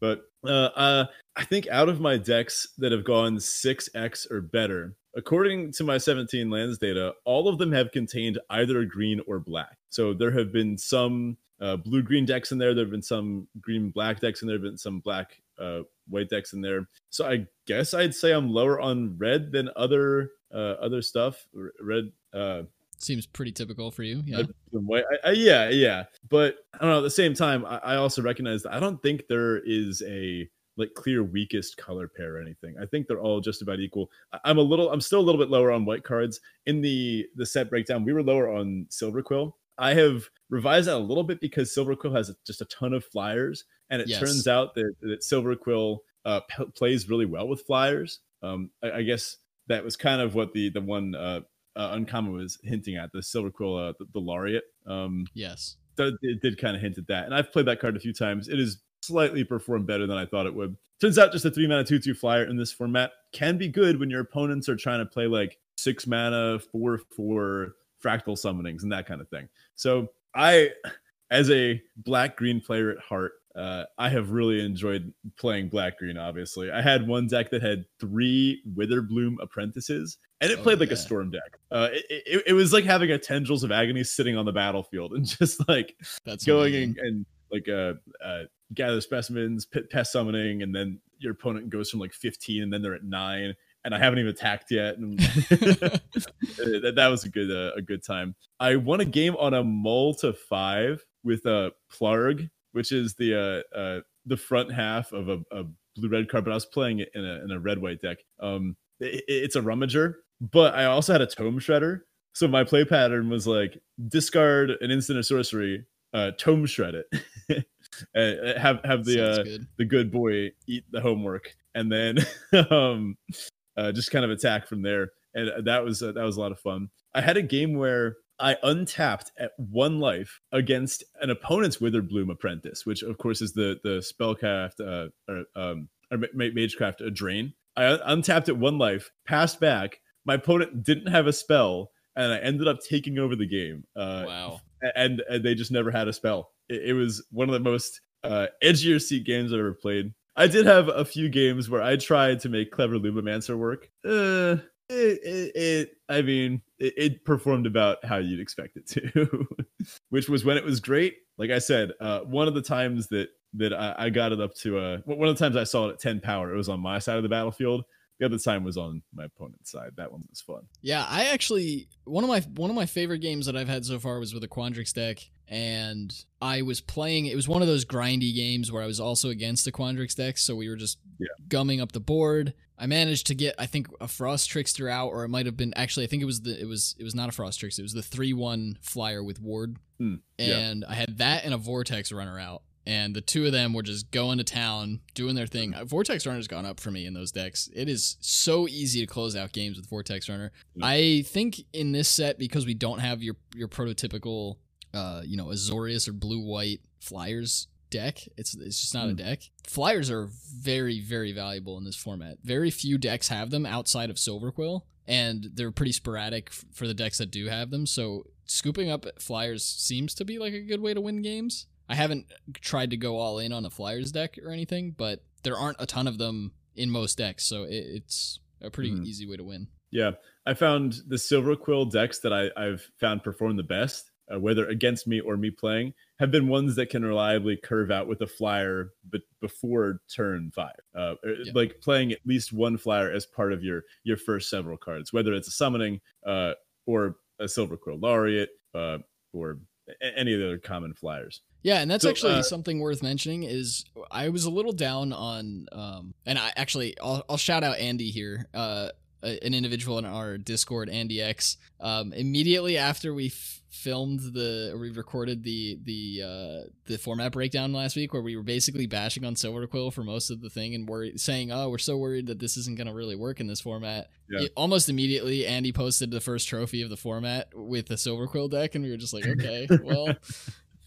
Speaker 2: but uh, uh, I think out of my decks that have gone 6x or better, according to my 17 lands data, all of them have contained either green or black. So there have been some uh, blue green decks in there. There have been some green black decks and there have been some black uh, white decks in there. So I guess I'd say I'm lower on red than other uh, other stuff. Red uh,
Speaker 1: seems pretty typical for you. Yeah,
Speaker 2: I, I, yeah, yeah. But I don't know. At the same time, I, I also recognize that I don't think there is a like clear weakest color pair or anything. I think they're all just about equal. I'm a little, I'm still a little bit lower on white cards in the the set breakdown. We were lower on Silverquill. I have revised that a little bit because Silverquill has just a ton of flyers, and it yes. turns out that, that Silverquill uh, p- plays really well with flyers. Um, I, I, guess that was kind of what the the one uh, uh, uncommon was hinting at the Silverquill, uh, the, the Laureate. Um,
Speaker 1: yes,
Speaker 2: th- it did kind of hint at that, and I've played that card a few times. It is slightly performed better than I thought it would. Turns out, just a three mana two two flyer in this format can be good when your opponents are trying to play like six mana four four fractal summonings and that kind of thing. So I, as a black green player at heart, uh, I have really enjoyed playing black green. Obviously, I had one deck that had three Witherbloom apprentices, and it oh, played like yeah. a storm deck. Uh, it, it, it, was like having a tendrils of agony sitting on the battlefield and just like That's going and, and, like uh, uh, gather specimens, pest summoning, and then your opponent goes from like 15 and then they're at nine and I haven't even attacked yet. And that, that was a good uh, a good time. I won a game on a mole to five with a Plargg, which is the uh, uh, the front half of a, a blue red card, but I was playing it in a in a red white deck. Um, it, it's a rummager, but I also had a tome shredder. So my play pattern was like discard an instant or sorcery, uh, tome shred it. uh, have have the uh, good. the good boy eat the homework, and then um, uh, just kind of attack from there. And uh, that was uh, that was a lot of fun. I had a game where I untapped at one life against an opponent's Witherbloom apprentice, which of course is the the spellcraft uh, or, um, or magecraft a drain. I untapped at one life, passed back. My opponent didn't have a spell, and I ended up taking over the game. Uh,
Speaker 1: wow!
Speaker 2: And, and they just never had a spell. It, it was one of the most uh, edgier seat games I've ever played. I did have a few games where I tried to make clever Lumimancer work. Uh, it, it, it, I mean, it, it, performed about how you'd expect it to, which was when it was great. Like I said, uh, one of the times that that I, I got it up to, uh, one of the times I saw it at ten power, it was on my side of the battlefield. The other time was on my opponent's side. That one was fun.
Speaker 1: Yeah, I actually one of my one of my favorite games that I've had so far was with a Quandrix deck and I was playing. It was one of those grindy games where I was also against the Quandrix deck, so we were just yeah. gumming up the board. I managed to get, I think, a Frost Trickster out, or it might have been actually. I think it was the, it was, it was not a Frost Trickster. It was the three one flyer with Ward,
Speaker 2: mm,
Speaker 1: and yeah. I had that and a Vortex runner out, and the two of them were just going to town, doing their thing. Uh, Vortex Runner's gone up for me in those decks. It is so easy to close out games with Vortex Runner.
Speaker 2: Mm.
Speaker 1: I think in this set because we don't have your your prototypical, uh, you know, Azorius or blue white flyers deck. It's it's just not a
Speaker 2: Mm.
Speaker 1: deck. Flyers are very very valuable in this format. Very few decks have them outside of Silverquill, and they're pretty sporadic f- for the decks that do have them. So scooping up flyers seems to be like a good way to win games. I haven't tried to go all in on a flyers deck or anything, but there aren't a ton of them in most decks, so it, it's a pretty
Speaker 2: Mhm.
Speaker 1: easy way to win.
Speaker 2: Yeah, I found the Silverquill decks that I, I've found perform the best, uh, whether against me or me playing, have been ones that can reliably curve out with a flyer, but before turn five, uh,
Speaker 1: Yeah.
Speaker 2: like playing at least one flyer as part of your your first several cards, whether it's a summoning uh, or a Silverquill Laureate uh, or any of the other common flyers.
Speaker 1: Yeah, and that's
Speaker 2: So,
Speaker 1: actually
Speaker 2: uh,
Speaker 1: something worth mentioning. Is I was a little down on, um, and I actually I'll, I'll shout out Andy here, uh, a- an individual in our Discord, Andy X. Um, immediately after we f- filmed the, we recorded the the uh, the format breakdown last week, where we were basically bashing on Silverquill for most of the thing and we're saying, "Oh, we're so worried that this isn't going to really work in this format."
Speaker 2: Yeah.
Speaker 1: It- almost immediately, Andy posted the first trophy of the format with the Silverquill deck, and we were just like, "Okay, well."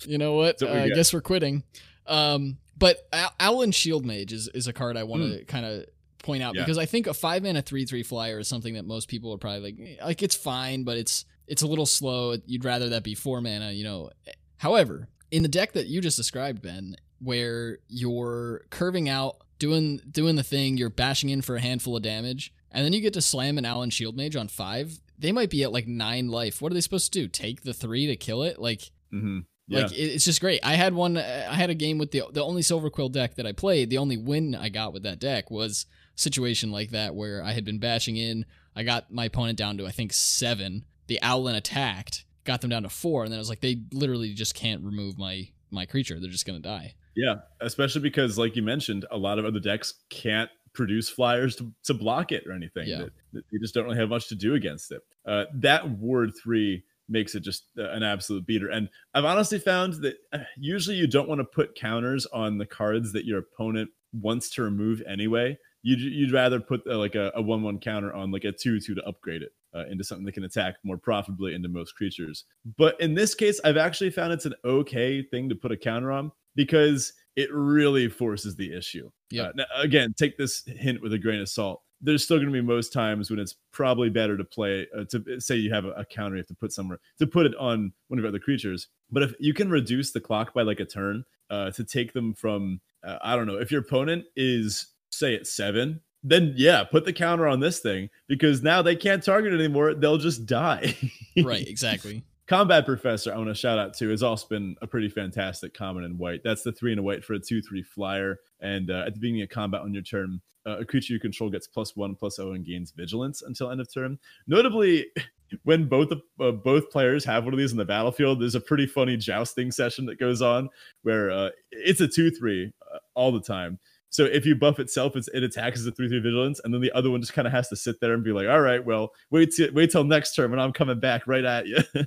Speaker 1: you know what? Uh, I guess we're quitting. Um, but Al- Owlin Shieldmage is, is a card I want to kind of point out.
Speaker 2: Yeah.
Speaker 1: because I think a five mana three three flyer is something that most people are probably like, eh, like it's fine, but it's it's a little slow. You'd rather that be four mana, you know. However, in the deck that you just described, Ben, where you're curving out, doing doing the thing, you're bashing in for a handful of damage, and then you get to slam an Owlin Shieldmage on five. They might be at like nine life. What are they supposed to do? Take the three to kill it? Like
Speaker 2: hmm Yeah,
Speaker 1: like it's just great. I had one. I had a game with the the only Silverquill deck that I played. The only win I got with that deck was situation like that where I had been bashing in. I got my opponent down to I think seven. The Owlin attacked, got them down to four, and then I was like, they literally just can't remove my my creature. They're just gonna die.
Speaker 2: yeah. Especially because, like you mentioned, a lot of other decks can't produce flyers to, to block it or anything.
Speaker 1: Yeah.
Speaker 2: That you just don't really have much to do against it. Uh, that ward three makes it just uh, an absolute beater. And I've honestly found that uh, usually you don't want to put counters on the cards that your opponent wants to remove anyway. You'd, you'd rather put uh, like a, a one-one counter on like a two-two to upgrade it uh, into something that can attack more profitably into most creatures. But in this case, I've actually found it's an okay thing to put a counter on because it really forces the issue.
Speaker 1: Yeah.
Speaker 2: Uh, now, again, take this hint with a grain of salt. There's still going to be most times when it's probably better to play uh, to say you have a, a counter you have to put somewhere to put it on one of your other creatures. But if you can reduce the clock by like a turn uh, to take them from uh, I don't know if your opponent is say at seven, then yeah, put the counter on this thing because now they can't target anymore. They'll just die.
Speaker 1: right, exactly.
Speaker 2: Combat Professor, I want to shout out to, has also been a pretty fantastic common in white. That's the three and a white for a two three flyer. And uh, at the beginning of combat on your turn, uh, a creature you control gets plus one plus zero and gains vigilance until end of turn. Notably, when both uh, both players have one of these in the battlefield, there's a pretty funny jousting session that goes on where uh, it's a two three uh, all the time. So if you buff itself, it's, it attacks as a three three vigilance, and then the other one just kind of has to sit there and be like, "All right, well, wait till wait till next turn when I'm coming back right at you."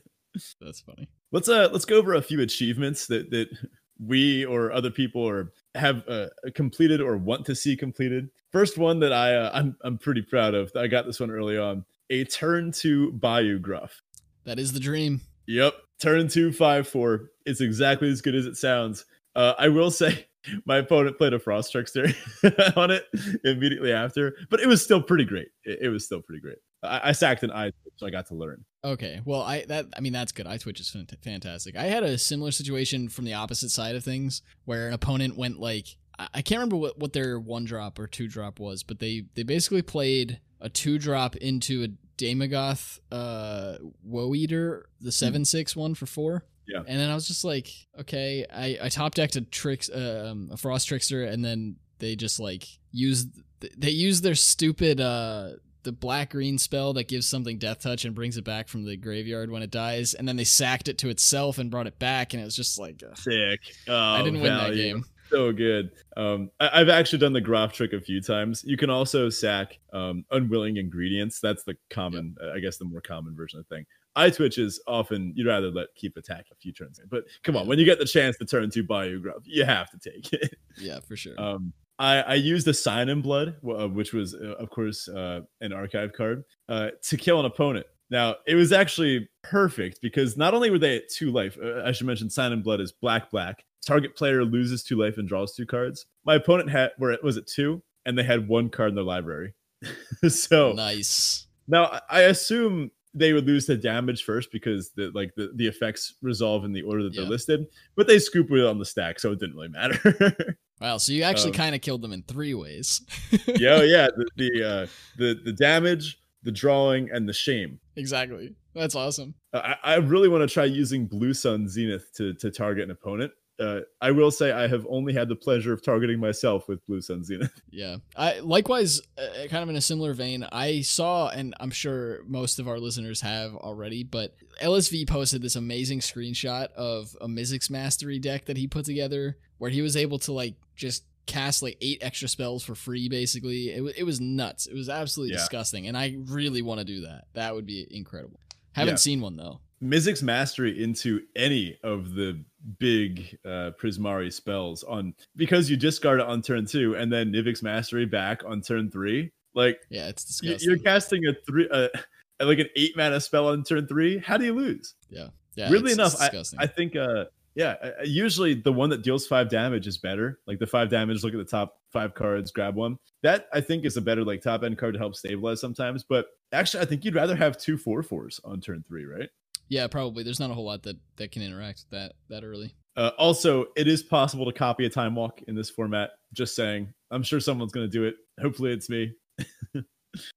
Speaker 1: That's funny.
Speaker 2: let's uh let's go over a few achievements that that we or other people or have uh, completed or want to see completed. First one that I uh, I'm I'm pretty proud of. I got this one early on. A turn to Bayou Groff.
Speaker 1: That is the dream.
Speaker 2: Yep, turn two five four. It's exactly as good as it sounds. Uh, I will say my opponent played a frost trickster on it immediately after, but it was still pretty great. It, it was still pretty great. I, I sacked an eye, so I got to learn.
Speaker 1: Okay, well, I that I mean that's good. Eyetwitch is fantastic. I had a similar situation from the opposite side of things, where an opponent went like I I can't remember what, what their one drop or two drop was, but they they basically played a two drop into a Daemogoth uh Woe Eater, the seven six one for four.
Speaker 2: Yeah.
Speaker 1: and then I was just like, okay, I I top decked a tricks um a Frost Trickster, and then they just like used they used their stupid uh the black green spell that gives something death touch and brings it back from the graveyard when it dies, and then they sacked it to itself and brought it back, and it was just like ugh.
Speaker 2: Sick. Oh,
Speaker 1: I didn't win that game.
Speaker 2: so good. Um, I, have actually done the Groff trick a few times. You can also sack um, unwilling ingredients. That's the common, uh, I guess, the more common version of the thing. Eye twitches often you'd rather let keep attack a few turns in. But come on, when you get the chance to turn two Bayou Groff, you have to take it.
Speaker 1: Yeah, for sure.
Speaker 2: Um, I, I used the Sign in Blood, uh, which was, uh, of course, uh, an archive card, uh, to kill an opponent. Now, it was actually perfect because not only were they at two life, uh, I should mention Sign in Blood is black, black. Target player loses two life and draws two cards. My opponent had, where it was it two, and they had one card in their library. so
Speaker 1: nice.
Speaker 2: now I assume they would lose the damage first because the like the, the effects resolve in the order that
Speaker 1: Yeah.
Speaker 2: they're listed, but they scoop it on the stack, so it didn't really matter.
Speaker 1: Wow. So you actually
Speaker 2: Um,
Speaker 1: kind of killed them in three ways.
Speaker 2: yeah, oh, yeah. The the, uh, the the damage, the drawing, and the shame.
Speaker 1: exactly. That's awesome.
Speaker 2: I, I really want to try using Blue Sun Zenith to to target an opponent. Uh, I will say I have only had the pleasure of targeting myself with Blue Sun Zenith.
Speaker 1: Yeah. I likewise, uh, kind of in a similar vein, I saw, and I'm sure most of our listeners have already, but LSV posted this amazing screenshot of a Mizzix Mastery deck that he put together, where he was able to like just cast like eight extra spells for free. Basically, it, wa- it was nuts. It was absolutely
Speaker 2: Yeah.
Speaker 1: disgusting, and I really want to do that. That would be incredible. Haven't
Speaker 2: Yeah.
Speaker 1: seen one though.
Speaker 2: Mizzix Mastery into any of the big uh, Prismari spells on because you discard it on turn two and then Mizzix Mastery back on turn three. Like
Speaker 1: Yeah, it's disgusting.
Speaker 2: you're casting a three, uh, like an eight mana spell on turn three. How do you lose?
Speaker 1: yeah,
Speaker 2: yeah.
Speaker 1: Really
Speaker 2: enough, I,
Speaker 1: disgusting.
Speaker 2: I think, uh, yeah, usually the one that deals five damage is better. Like the five damage, look at the top five cards, grab one. That I think is a better like top end card to help stabilize sometimes. But actually, I think you'd rather have two four fours on turn three, right?
Speaker 1: Yeah, probably. There's not a whole lot that that can interact with that that early.
Speaker 2: Uh, also, it is possible to copy a time walk in this format. Just saying. I'm sure someone's going to do it. Hopefully, it's me.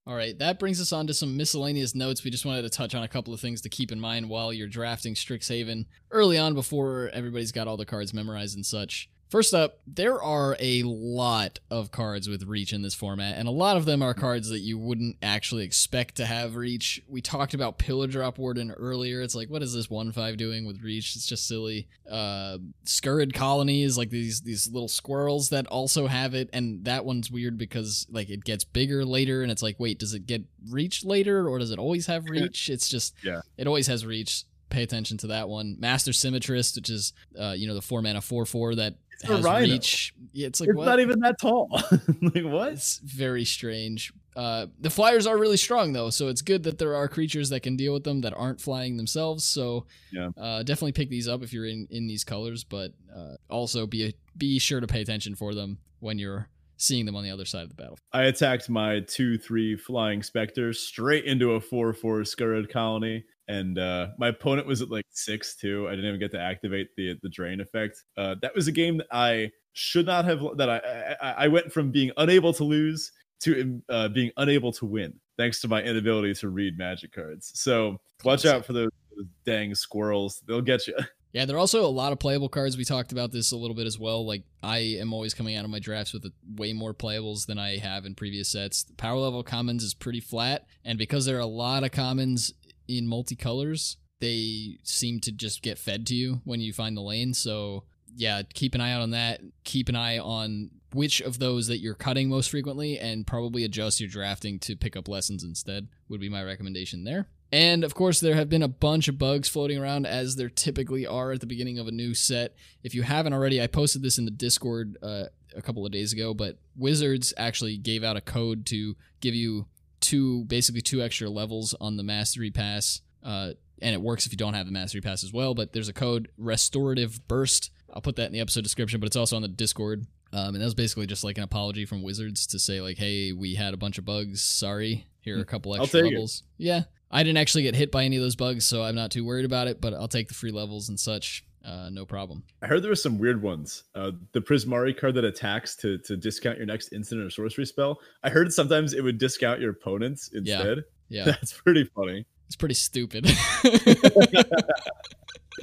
Speaker 1: All right, that brings us on to some miscellaneous notes. We just wanted to touch on a couple of things to keep in mind while you're drafting Strixhaven early on before everybody's got all the cards memorized and such. First up, there are a lot of cards with reach in this format, and a lot of them are cards that you wouldn't actually expect to have reach. We talked about Pillardrop Warden earlier. It's like, what is this 1 5 doing with reach? It's just silly. Uh, Scurrid Colony is like these, these little squirrels that also have it, and that one's weird because like it gets bigger later, and it's like, wait, does it get reach later, or does it always have reach? It's just,
Speaker 2: Yeah.
Speaker 1: it always has reach. Pay attention to that one. Master Symmetrist, which is, uh, you know, the four mana four four that has
Speaker 2: rhino.
Speaker 1: reach. Yeah, it's like
Speaker 2: it's
Speaker 1: what?
Speaker 2: not even that tall. like what?
Speaker 1: It's very strange. Uh, the flyers are really strong though, so it's good that there are creatures that can deal with them that aren't flying themselves. So
Speaker 2: Yeah.
Speaker 1: uh, definitely pick these up if you're in in these colors, but uh, also be be sure to pay attention for them when you're seeing them on the other side of the battle.
Speaker 2: I attacked my two three flying specters straight into a four four scurrid colony, and uh, my opponent was at like six two. I didn't even get to activate the the drain effect. Uh, that was a game that I should not have. That I I, I went from being unable to lose to uh, being unable to win thanks to my inability to read magic cards. So watch out for those, those dang squirrels. They'll get you.
Speaker 1: Yeah, there are also a lot of playable cards. We talked about this a little bit as well. Like I am always coming out of my drafts with way more playables than I have in previous sets. The power level commons is pretty flat, and because there are a lot of commons in multicolors, they seem to just get fed to you when you find the lane. So yeah, keep an eye out on that. Keep an eye on which of those that you're cutting most frequently, and probably adjust your drafting to pick up lessons instead. Would be my recommendation there. And of course, there have been a bunch of bugs floating around as there typically are at the beginning of a new set. If you haven't already, I posted this in the Discord uh, a couple of days ago, but Wizards actually gave out a code to give you two, basically two extra levels on the Mastery Pass. Uh, and it works if you don't have the Mastery Pass as well. But there's a code, Restorative Burst. I'll put that in the episode description, but it's also on the Discord. Um, and that was basically just like an apology from Wizards to say like, "Hey, we had a bunch of bugs. Sorry. Here are a couple
Speaker 2: I'll
Speaker 1: extra
Speaker 2: take it.
Speaker 1: levels." Yeah, I didn't actually get hit by any of those bugs, so I'm not too worried about it. But I'll take the free levels and such. Uh, no problem.
Speaker 2: I heard there were some weird ones. Uh, the Prismari card that attacks to to discount your next instant or sorcery spell. I heard sometimes it would discount your opponents instead.
Speaker 1: Yeah, yeah.
Speaker 2: That's pretty funny.
Speaker 1: it's pretty stupid.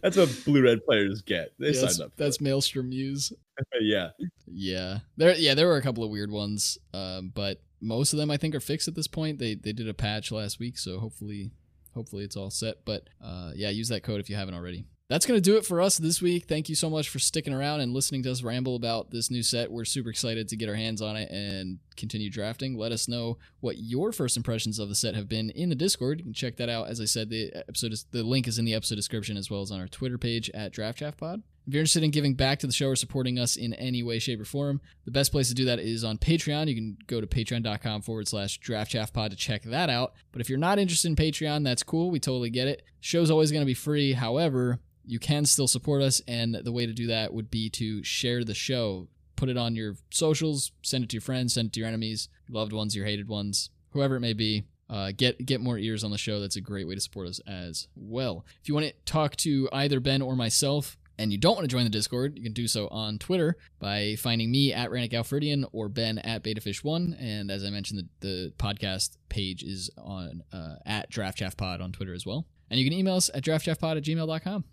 Speaker 2: That's what blue red players get. They
Speaker 1: Yeah, that's
Speaker 2: signed up.
Speaker 1: That's Maelstrom
Speaker 2: Muse. yeah.
Speaker 1: Yeah, there. Yeah, there were a couple of weird ones, um, but most of them I think are fixed at this point. They they did a patch last week, so hopefully, hopefully it's all set. But uh, yeah, use that code if you haven't already. That's gonna do it for us this week. Thank you so much for sticking around and listening to us ramble about this new set. We're super excited to get our hands on it and continue drafting. Let us know what your first impressions of the set have been in the Discord. You can check that out. As I said, the episode is the link is in the episode description as well as on our Twitter page at Draft Chaff Pod. If you're interested in giving back to the show or supporting us in any way, shape, or form, the best place to do that is on Patreon. You can go to patreon.com forward slash draftchaffpod to check that out. But if you're not interested in Patreon, that's cool. We totally get it. Show's always going to be free. However, you can still support us, and the way to do that would be to share the show. Put it on your socials, send it to your friends, send it to your enemies, your loved ones, your hated ones, whoever it may be. Uh, get get more ears on the show. That's a great way to support us as well. If you want to talk to either Ben or myself, and you don't want to join the Discord, you can do so on Twitter by finding me at Ranik Galfridian or Ben at BetaFish1. And as I mentioned, the, the podcast page is on uh, at DraftChaffPod on Twitter as well. And you can email us at draftchaffpod at gmail.com.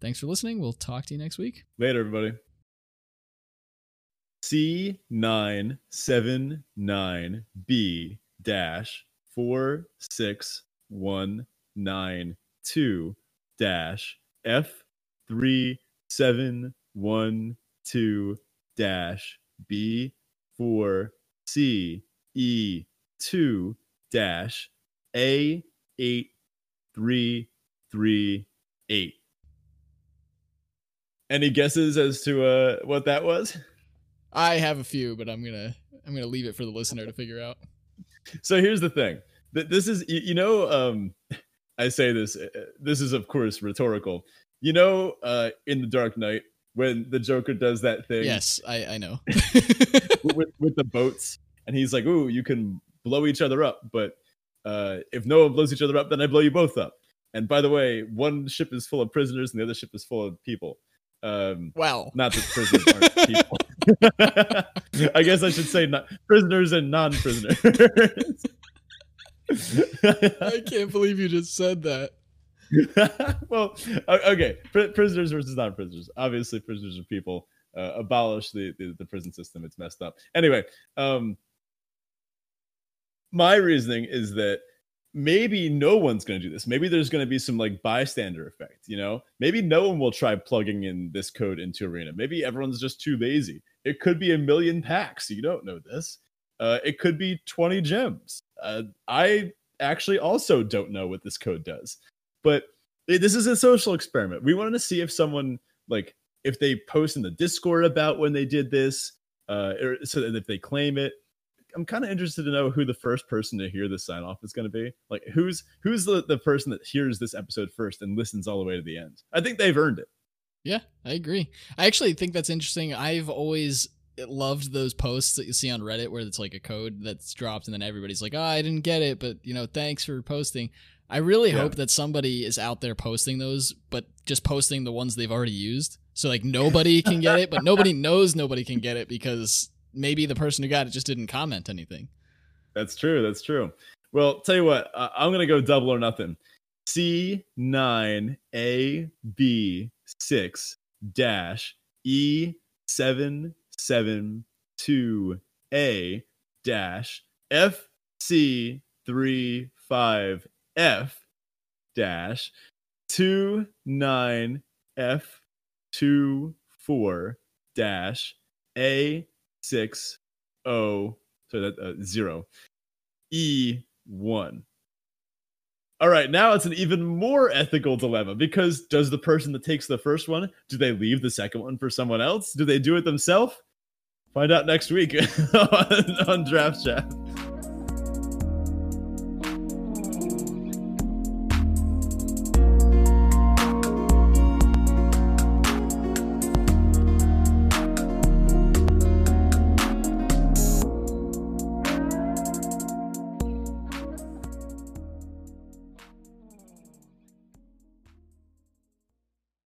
Speaker 1: Thanks for listening. We'll talk to you next week.
Speaker 2: Later, everybody. C979B dash 46192 dash F three seven one two dash B four C E two dash A eight three three eight. Any guesses as to uh, what that was?
Speaker 1: I have a few, but I'm gonna I'm gonna leave it for the listener to figure out.
Speaker 2: So here's the thing. This is you know um I say this uh, this is of course rhetorical. You know uh in the Dark Knight when the Joker does that thing
Speaker 1: Yes, I I know.
Speaker 2: with, with the boats and he's like, "Ooh, you can blow each other up, but uh if no one blows each other up, then I blow you both up." And by the way, one ship is full of prisoners and the other ship is full of people. Um,
Speaker 1: wow.
Speaker 2: Not that prisoners aren't people. I guess I should say not prisoners and non-prisoners.
Speaker 1: I can't believe you just said that.
Speaker 2: well, okay, Pr- prisoners versus non-prisoners. Obviously, prisoners are people. Uh, abolish the, the, the prison system. It's messed up. Anyway, um, my reasoning is that maybe no one's going to do this. Maybe there's going to be some like bystander effect, you know? Maybe no one will try plugging in this code into Arena. Maybe everyone's just too lazy. It could be a million packs. You don't know this. Uh, it could be 20 gems. Uh, I actually also don't know what this code does. But this is a social experiment. We wanted to see if someone like if they post in the Discord about when they did this, uh, or so that if they claim it, I'm kind of interested to know who the first person to hear this sign off is going to be. Like, who's who's the, the person that hears this episode first and listens all the way to the end? I think they've earned it.
Speaker 1: Yeah, I agree. I actually think that's interesting. I've always loved those posts that you see on Reddit where it's like a code that's dropped and then everybody's like, "Oh, I didn't get it, but you know, thanks for posting." I really yeah. hope that somebody is out there posting those, but just posting the ones they've already used. So like nobody can get it, but nobody knows nobody can get it because maybe the person who got it just didn't comment anything.
Speaker 2: That's true. That's true. Well, tell you what, I'm gonna go double or nothing. C nine A B six dash E seven seven two A dash F C three five F dash two nine F two four dash A six O so that uh, zero E one. All right, now it's an even more ethical dilemma because does the person that takes the first one do they leave the second one for someone else? Do they do it themselves? Find out next week on, on Draft Chaff.